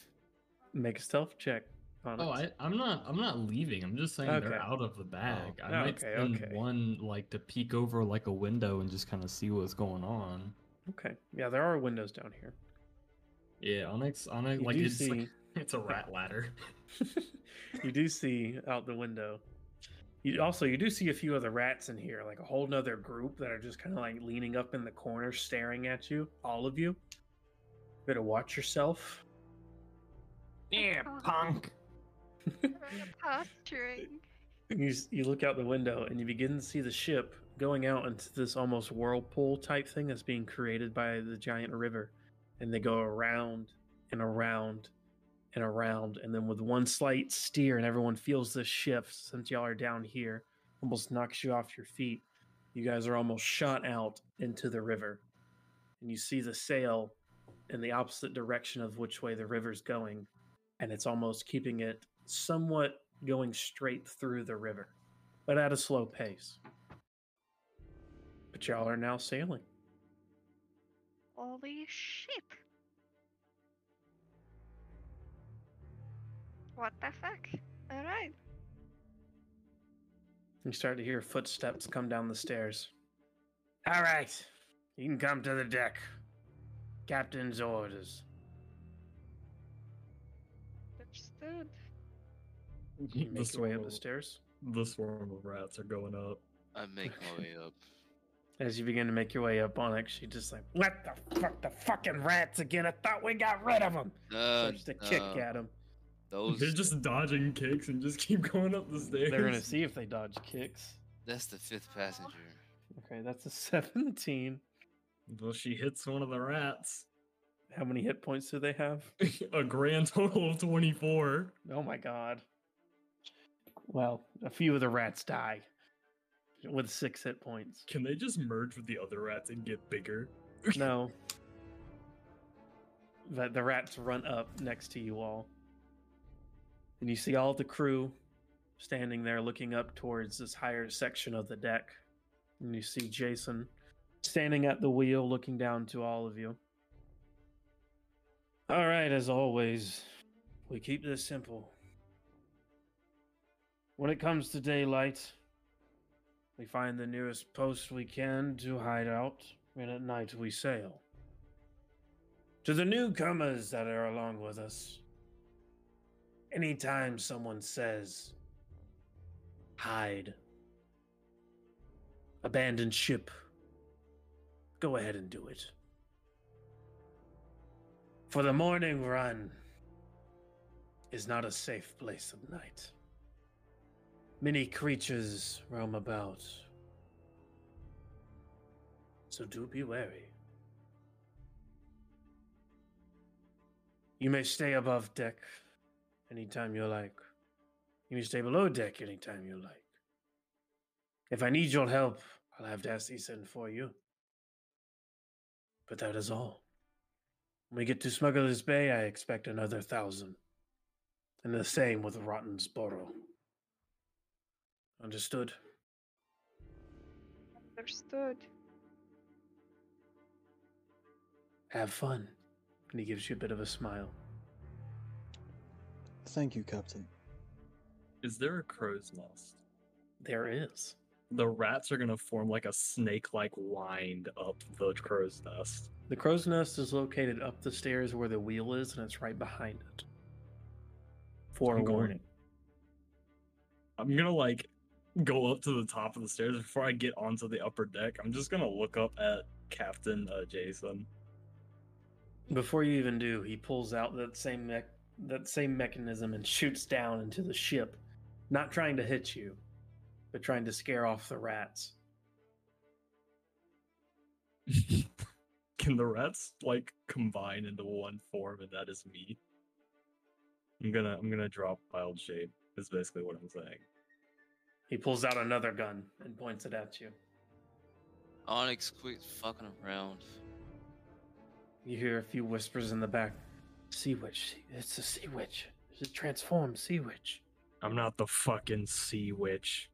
make a stealth check Oh. I, I'm not. I'm not leaving. I'm just saying Okay. they're out of the bag. Oh, I might okay, send okay. one like to peek over like a window and just kind of see what's going on. Okay. Yeah, there are windows down here. Yeah, Onyx. Onyx. You Like do it's see like, it's a rat ladder. you do see out the window. You also you do see a few other rats in here, like a whole nother group that are just kind of like leaning up in the corner, staring at you. All of you. Better watch yourself. yeah, Oh. punk. Posturing. you you look out the window and you begin to see the ship going out into this almost whirlpool type thing that's being created by the giant river, and they go around and around and around, and then with one slight steer, and everyone feels this shift since y'all are down here, almost knocks you off your feet. You guys are almost shot out into the river, and you see the sail in the opposite direction of which way the river's going, and it's almost keeping it somewhat going straight through the river, but at a slow pace. But y'all are now sailing. Holy shit. What the fuck? Alright. You start to hear footsteps come down the stairs. All right, you can come to the deck. Captain's orders. Understood. You The make your way up the stairs. The swarm of rats are going up. I make my way up. As you begin to make your way up, Onyx, you just like, what the fuck, the fucking rats again? I thought we got rid of them. Uh, Starts to kick uh, at him. Those. They're just dodging kicks and just keep going up the stairs. They're gonna see if they dodge kicks. That's the fifth passenger. Okay, that's a 17. Well, she hits one of the rats. How many hit points do they have? a grand total of 24. Oh my god. Well, a few of the rats die with six hit points. Can they just merge with the other rats and get bigger? No. The, the rats run up next to you all. And you see all the crew standing there looking up towards this higher section of the deck. And you see Jason standing at the wheel looking down to all of you. All right, as always, we keep this simple. When it comes to daylight, we find the nearest post we can to hide out, and at night we sail. To the newcomers that are along with us, anytime someone says, hide, abandon ship, go ahead and do it. For the Moaning Run is not a safe place of night. Many creatures roam about. So do be wary. You may stay above deck anytime you like. You may stay below deck anytime you like. If I need your help, I'll have Dasty send for you. But that is all. When we get to Smuggler's Bay, I expect another thousand. And the same with Rottensboro. Understood? Understood. Have fun. And he gives you a bit of a smile. Thank you, Captain. Is there a crow's nest? There is. The rats are gonna form like a snake-like wind up the crow's nest. The crow's nest is located up the stairs where the wheel is, and it's right behind it. For a I'm going- warning. I'm gonna like go up to the top of the stairs before I get onto the upper deck. I'm just gonna look up at Captain uh, Jason. Before you even do, he pulls out that same mech- that same mechanism and shoots down into the ship, not trying to hit you, but trying to scare off the rats. Can the rats like combine into one form and that is me? I'm gonna I'm gonna drop wild shape is basically what I'm saying. He pulls out another gun and points it at you. Onyx, quit fucking around. You hear a few whispers in the back. Sea witch. It's a sea witch. It's a transformed sea witch. I'm not the fucking sea witch.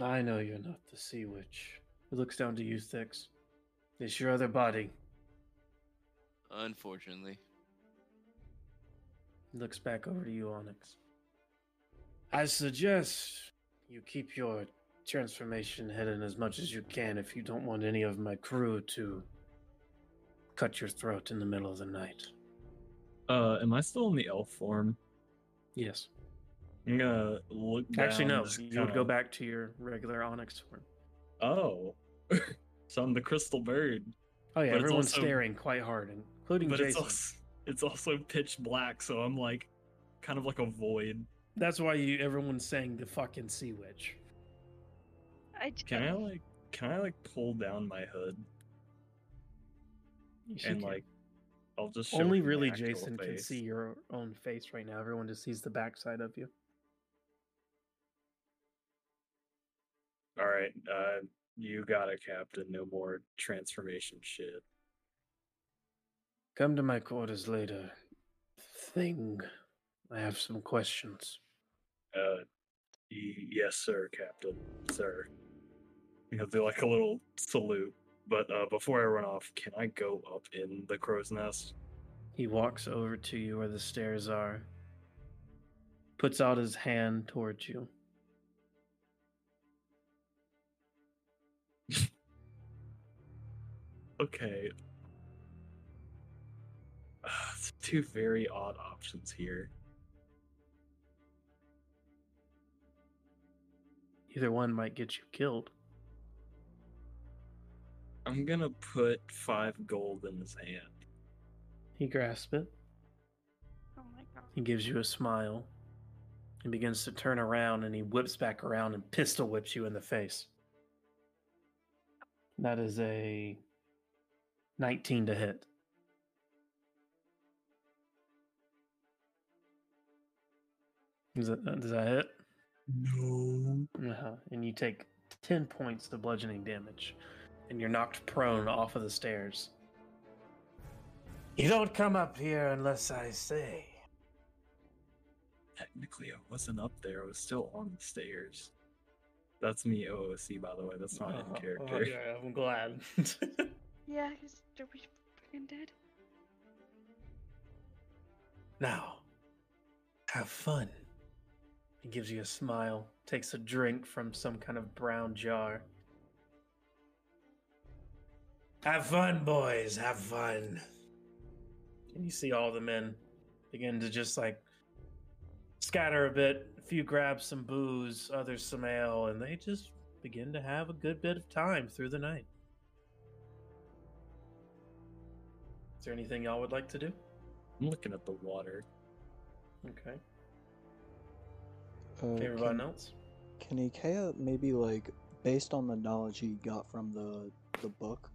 I know you're not the sea witch. It looks down to you, Styx. It's your other body. Unfortunately. He looks back over to you, Onyx. I suggest you keep your transformation hidden as much as you can if you don't want any of my crew to cut your throat in the middle of the night. Uh, am I still in the elf form? Yes. I'm gonna look. Actually, down, no. just You would go back to your regular Onyx form. Oh, so I'm the crystal bird, Oh yeah, But everyone's also- staring quite hard, including but Jason. it's also it's also pitch black, so I'm like kind of like a void. That's why you everyone's saying the fucking sea witch. I j- Can I like can I like pull down my hood You and can- like I'll just only really Jason can see your own face right now. Everyone just sees the backside of you. All right, uh, you got it, Captain. No more transformation shit. Come to my quarters later. Thing. I have some questions. Uh, yes, sir, Captain, sir. You know, do like a little salute. But uh, before I run off, can I go up in the crow's nest? He walks over to you where the stairs are, puts out his hand towards you. Okay. Uh, two very odd options here. Either one might get you killed. I'm gonna put five gold in his hand. He grasps it. Oh my god. He gives you a smile. He begins to turn around and he whips back around and pistol whips you in the face. That is a 19 to hit. Does that, does that hit? No. Uh-huh. And you take 10 points of bludgeoning damage. And you're knocked prone off of the stairs. You don't come up here unless I say. Technically, I wasn't up there. I was still on the stairs. That's me, OOC, by the way. That's not Oh, in character. Oh, yeah, I'm glad. Yeah, he's freaking dead. now, have fun. He gives you a smile, takes a drink from some kind of brown jar. Have fun, boys, have fun. And you see all the men begin to just like scatter a bit. A few grab some booze, others some ale, and they just begin to have a good bit of time through the night. Is there anything y'all would like to do? I'm looking at the water. Okay. Uh, Everyone else? can Ikea maybe like based on the knowledge he got from the the book,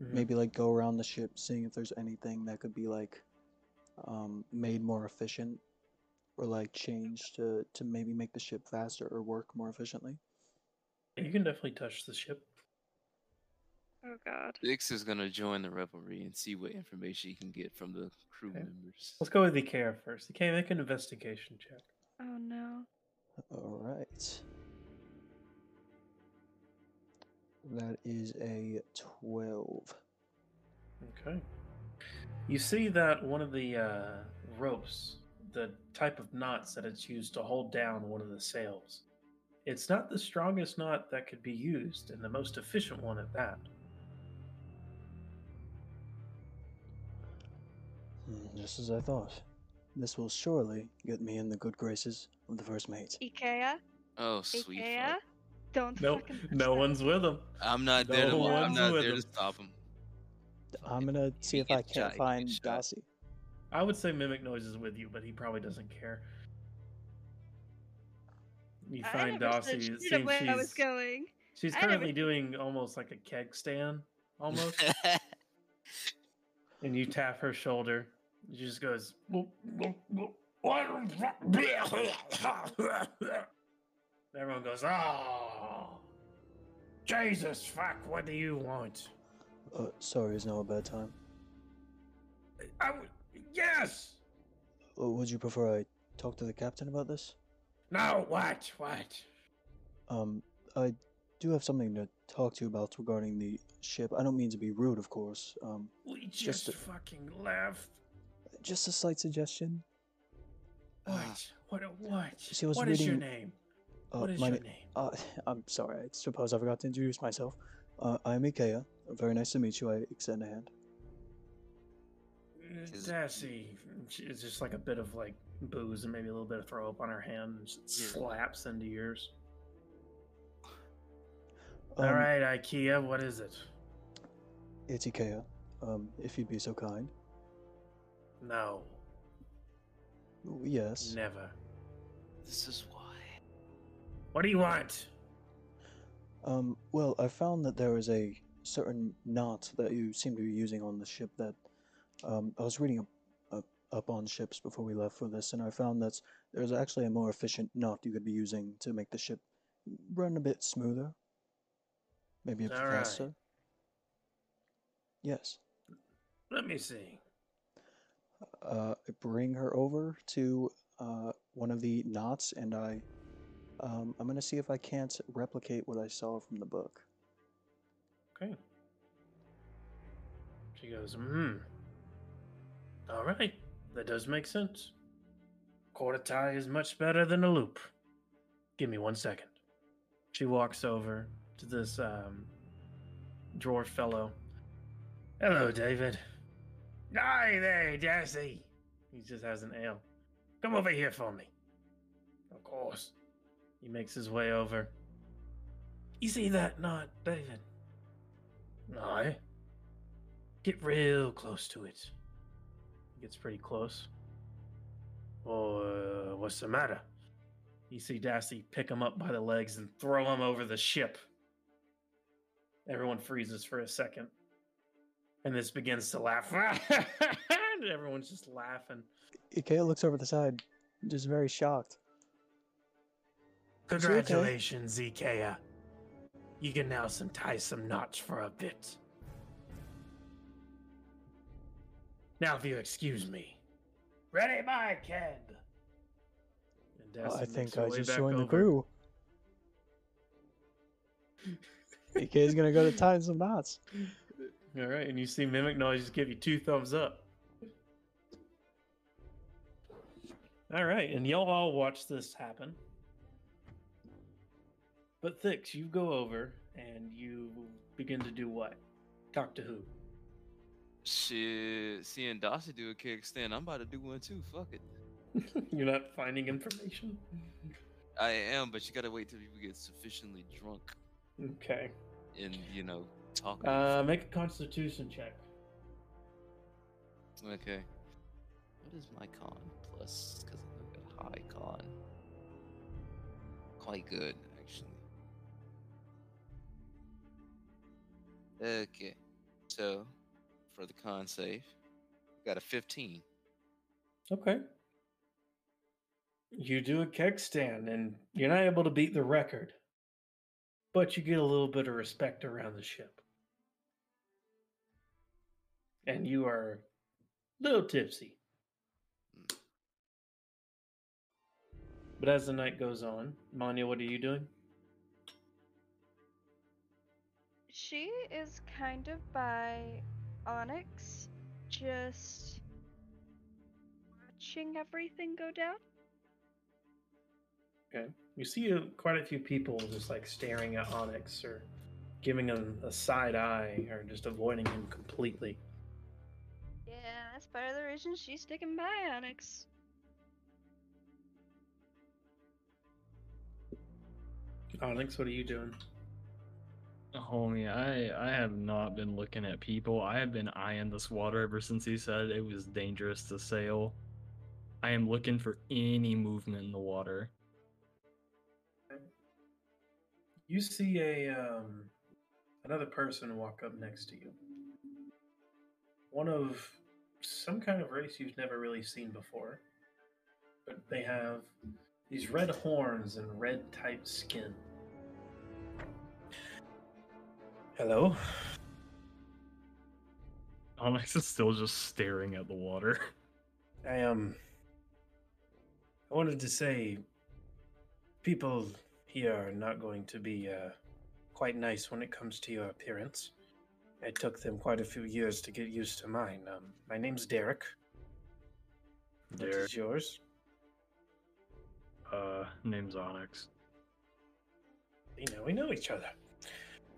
Mhm. maybe like go around the ship seeing if there's anything that could be like um, made more efficient or like changed to to maybe make the ship faster or work more efficiently. You can definitely touch the ship. Oh god. Thix is gonna join the revelry and see what information he can get from the crew Okay. members. Let's go with the care first. Ikea, make an investigation check. Oh no. All right. That is a twelve. Okay. You see that one of the uh, ropes, the type of knots that it's used to hold down one of the sails, it's not the strongest knot that could be used, and the most efficient one at that. Hmm, Just as I thought. This will surely get me in the good graces of the first mate. Ikea? Oh, sweet. Ikea? Fuck. Don't No, no one's with him. I'm not there. To, I'm one's not with there him. to stop him. I'm gonna see you if I can't shot, find shot. Darcy. I would say Mimic Noise is with you, but he probably doesn't care. You I find never Dossie. It seems where I was she's, going. she's I never- currently doing almost like a keg stand, almost. and you tap her shoulder. She just goes, Everyone goes, oh, Jesus, fuck, what do you want? Uh, sorry, is now a bad time. I w- yes! Uh, would you prefer I talk to the captain about this? No, what, what? Um, I do have something to talk to you about regarding the ship. I don't mean to be rude, of course. Um, We Just just, a- fucking left. just a slight suggestion. What? What? A, What? See, I was What is your name? Uh, what is my your na- name? Uh, I'm sorry. I suppose I forgot to introduce myself. Uh, I'm Ikea. Very nice to meet you. I extend a hand. Uh, Is- It's just like a bit of like booze and maybe a little bit of throw up on her hand and slaps into yours. Um, All right, IKEA, what is it? It's Ikea. Um, if you'd be so kind. No, Yes. never. this is why. What do you want? Um, well, I found that there is a certain knot that you seem to be using on the ship that um, I was reading up, up, up on ships before we left for this, and I found that there's actually a more efficient knot you could be using to make the ship run a bit smoother. Maybe a bit All right. faster. Yes. Let me see. Uh, I bring her over to uh, one of the knots, and I, um, I'm gonna see if I can't replicate what I saw from the book. Okay. She goes, hmm. All right, that does make sense. Quarter tie is much better than a loop. Give me one second. She walks over to this um, dwarf fellow. Hello, David. Hi there, Darcy. He just has an ale. Come over here for me. Of course. He makes his way over. You see that knot, David? No. Get real close to it. He Gets pretty close. Oh, uh, what's the matter? You see Dasty pick him up by the legs and throw him over the ship. Everyone freezes for a second. And this begins to laugh. Everyone's just laughing. Ikea looks over the side, just very shocked. Congratulations, Ikea. You can now some tie some knots for a bit. Now, if you excuse me. Ready, my kid. Oh, I think I just joined the crew. BK is gonna go to tie some knots. All right, and you see Mimic Noise just give you two thumbs up. All right, and y'all all watch this happen. But Thix, you go over and you begin to do what? Talk to who? Shit, seeing Dossie do a kickstand, I'm about to do one too. Fuck it. You're not finding information? I am, but you gotta wait till people get sufficiently drunk Okay. and you know talk. Uh, make a constitution check. okay. What is my con plus? Because I've got high con. Quite good, Okay, so for the con save, got a 15. Okay. You do a keg stand, and you're not able to beat the record, but you get a little bit of respect around the ship. And you are a little tipsy. Hmm. But as the night goes on, Manya, what are you doing? She is kind of by Onyx, just watching everything go down. Okay. You see uh, quite a few people just like staring at Onyx or giving him a side eye or just avoiding him completely. Yeah, that's part of the reason she's sticking by Onyx. Onyx, what are you doing? Homie, I I have not been looking at people. I have been eyeing this water ever since he said it was dangerous to sail. I am looking for any movement in the water. You see a um, another person walk up next to you. One of some kind of race you've never really seen before, but they have these red horns and red type skin. Hello. Onyx is still just staring at the water. I um I wanted to say people here are not going to be uh, quite nice when it comes to your appearance. It took them quite a few years to get used to mine. Um, my name's Derek. What is yours? Uh, name's Onyx. You know we know each other.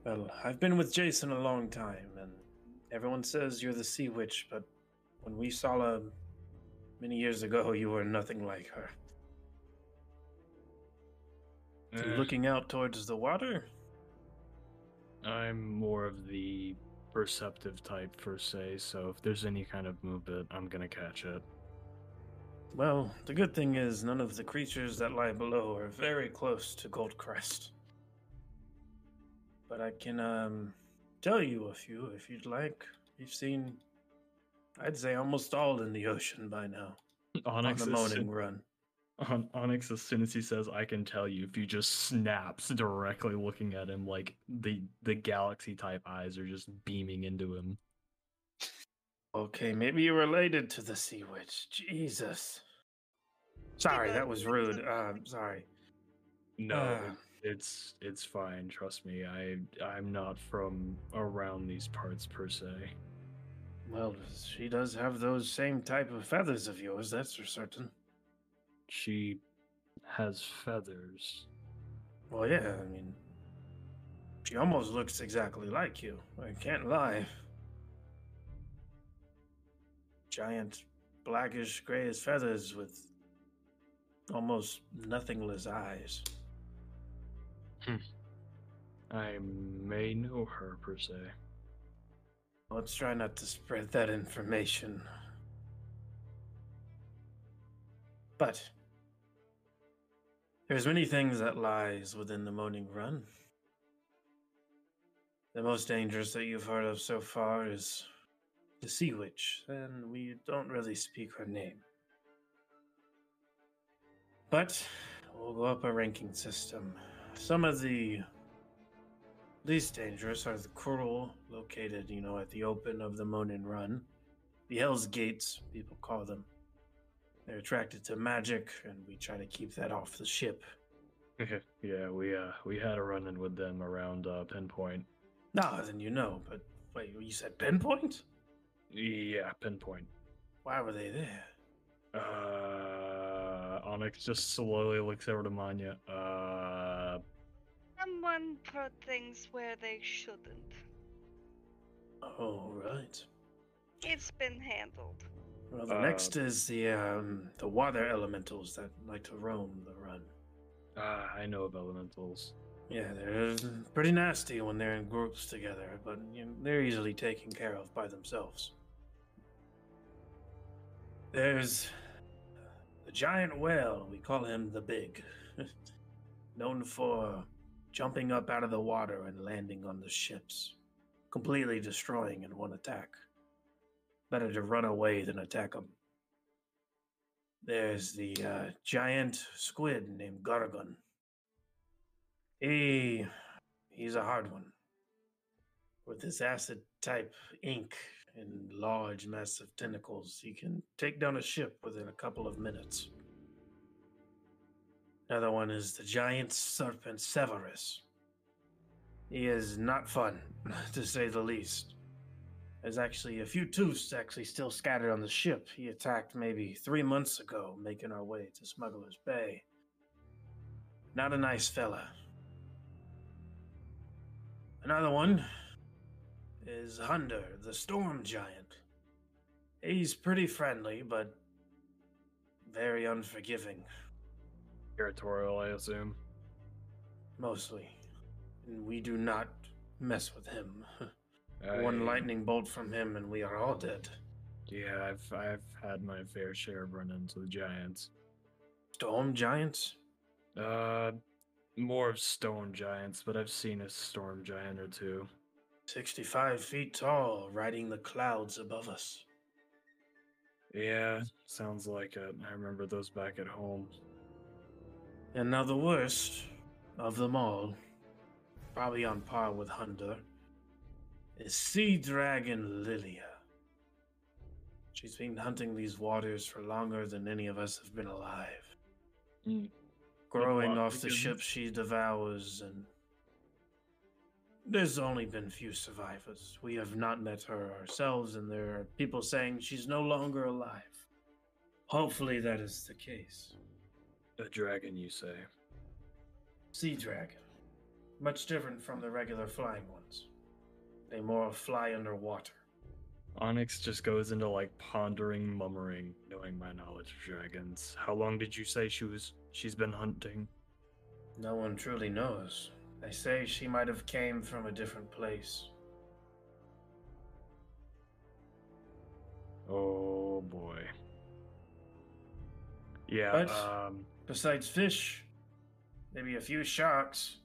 Well, I've been with Jason a long time, and everyone says you're the Sea Witch, but when we saw her many years ago, you were nothing like her. You Eh, looking out towards the water? I'm more of the perceptive type per se, so if there's any kind of movement, I'm gonna catch it. Well, the good thing is none of the creatures that lie below are very close to Goldcrest. But I can um tell you a few if you'd like. You've seen I'd say almost all in the ocean by now. Onyx, on the as soon- run. On, Onyx, as soon as he says "I can tell you," if you just snaps directly looking at him, like the the galaxy type eyes are just beaming into him. Okay, maybe you're related to the Sea Witch. Jesus. Sorry, that was rude. Uh, sorry. No, Uh. It's it's fine. Trust me. I I'm not from around these parts per se. Well, she does have those same type of feathers of yours, that's for certain. She has feathers. Well, yeah, I mean, she almost looks exactly like you. I can't lie. Giant, blackish, grayish feathers with almost nothingless eyes. Hmm. I may know her per se. Let's try not to spread that information. But there's many things that lies within the Moaning Run. The most dangerous that you've heard of so far is the Sea Witch, and we don't really speak her name. But We'll go up a ranking system. Some of the least dangerous are the cruel, located, you know, at the open of the Moaning Run. The Hell's Gates, people call them. They're attracted to magic, and we try to keep that off the ship. yeah, we uh we had a run in with them around uh Pinpoint. Nah, then you know, but wait, you said pinpoint? Yeah, Pinpoint. Why were they there? Uh, Onyx just slowly looks over to Manya. Uh, Someone put things where they shouldn't. Oh, right. It's been handled. Well, the Uh, next is the um, the water elementals that like to roam the run. ah, I know of elementals. Yeah, they're pretty nasty when they're in groups together, but you know, they're easily taken care of by themselves. There's the giant whale, we call him the Big, known for jumping up out of the water and landing on the ships, completely destroying in one attack. Better to run away than attack them. There's the uh, giant squid named Gargon. He he's a hard one. With his acid type ink and large massive tentacles, he can take down a ship within a couple of minutes. Another one is the giant serpent Severus. He is not fun, to say the least. There's actually a few tooths actually still scattered on the ship. He attacked maybe three months ago, making our way to Smuggler's Bay. Not a nice fella. Another one is Hunder, the storm giant. He's pretty friendly, but very unforgiving, Territorial, I assume. mostly. And we do not mess with him. One lightning bolt from him, and we are all dead. Yeah, I've I've had my fair share of run-ins with giants. Storm giants? Uh, more of stone giants, but I've seen a storm giant or two. 65 feet tall, riding the clouds above us. Yeah, sounds like it. I remember those back at home. And now the worst of them all, probably on par with Hunter, is Sea Dragon Lilia. She's been hunting these waters for longer than any of us have been alive. Mm. Growing off the because- ships she devours, and there's only been few survivors. We have not met her ourselves, and there are people saying she's no longer alive. Hopefully, that is the case. A dragon, you say? Sea dragon. Much different from the regular flying ones. They more fly underwater. Onyx just goes into like pondering, mummering, knowing my knowledge of dragons. How long did you say she was? She's been hunting. No one truly knows. They say she might have came from a different place. Oh boy. Yeah. But- Um. Besides fish, maybe a few sharks,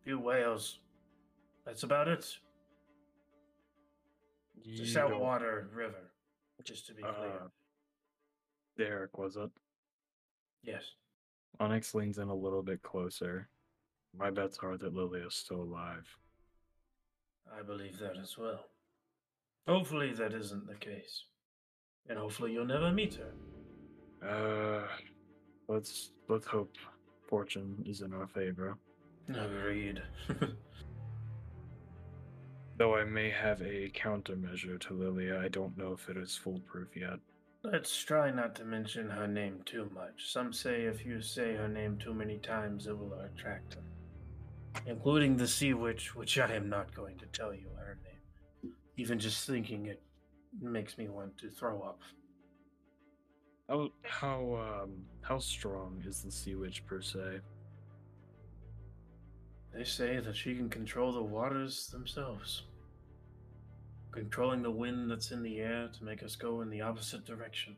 a few whales. That's about it. It's a you don't- saltwater river, just to be clear. Uh, Derek, was it? yes. Onyx leans in a little bit closer. My bets are that Lily is still alive. I believe that as well. Hopefully, that isn't the case. And hopefully, you'll never meet her. Uh, let's let's hope fortune is in our favor. Agreed. Though I may have a countermeasure to Lilia, I don't know if it is foolproof yet. Let's try not to mention her name too much. Some say if you say her name too many times, it will attract her. Including the Sea Witch, which I am not going to tell you her name. Even just thinking it makes me want to throw up. How how um how strong is the sea witch per se? They say that she can control the waters themselves, controlling the wind that's in the air to make us go in the opposite direction.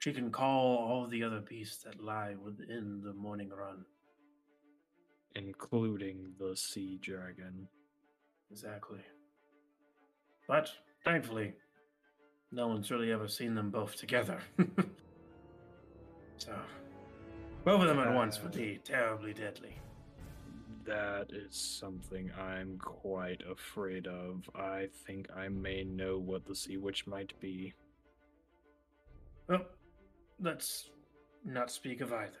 She can call all the other beasts that lie within the Moaning Run. Including the sea dragon. Exactly. But thankfully, no one's really ever seen them both together. so, Both of them at once would Uh, be terribly deadly. That is something I'm quite afraid of. I think I may know what the Sea Witch might be. Well, let's not speak of either.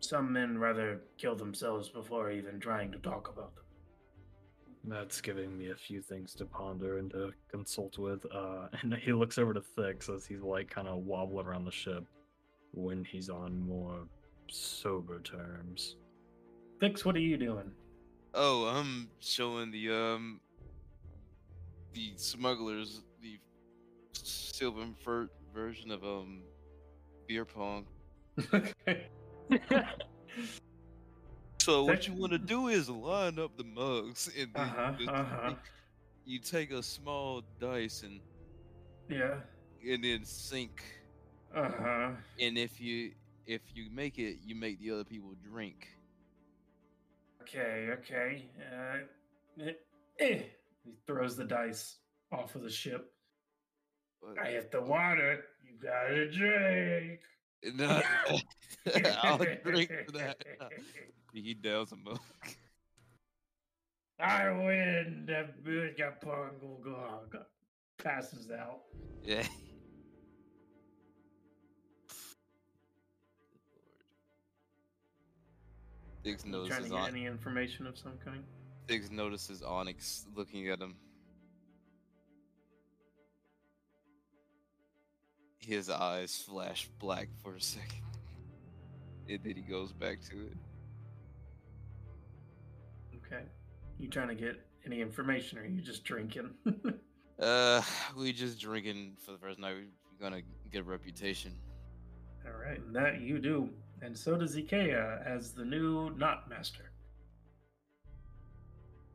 Some men rather kill themselves before even trying to talk about them. That's giving me a few things to ponder and to consult with. Uh, and he looks over to Thix as he's like kind of wobbling around the ship when he's on more sober terms. Thix, what are you doing? Oh, I'm showing the um the smugglers the silver ver- version of um beer pong. okay. So what you want to do is line up the mugs and then Uh-huh, you, uh-huh. take, you take a small dice and Yeah. and then sink. Uh huh. And if you if you make it, you make the other people drink. Okay, okay. Uh, eh, eh. He throws the dice off of the ship. But I hit the water. You gotta drink. no, I'll drink for that. He does a mug. I win. That got pongo gog. Passes out. Yeah. Diggs You trying to notices get on any information of some kind? Diggs notices Onyx looking at him. His eyes flash black for a second. And then he goes back to it. Okay. You trying to get any information, or are you just drinking? Uh, we just drinking for the first night. We're gonna get a reputation. All right, and that you do, and so does Ikea as the new knot master.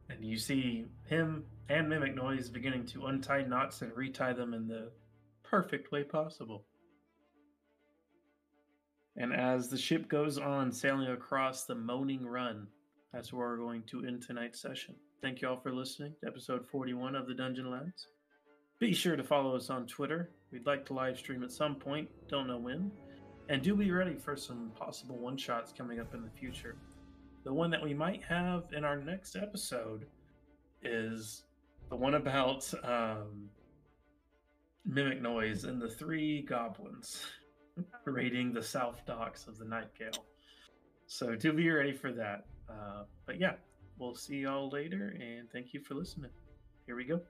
And you see him and Mimic Noise beginning to untie knots and retie them in the perfect way possible. And as the ship goes on sailing across the Moaning Run, that's where we're going to end tonight's session. Thank you all for listening to episode 41 of the Dungeon Lads. Be sure to follow us on Twitter. We'd like to live stream at some point, don't know when. And do be ready for some possible one shots coming up in the future. The one that we might have in our next episode is the one about um, Mimic Noise and the three goblins raiding the south docks of the Nightgale. So do be ready for that. Uh, but yeah, we'll see y'all later, and thank you for listening. Here we go.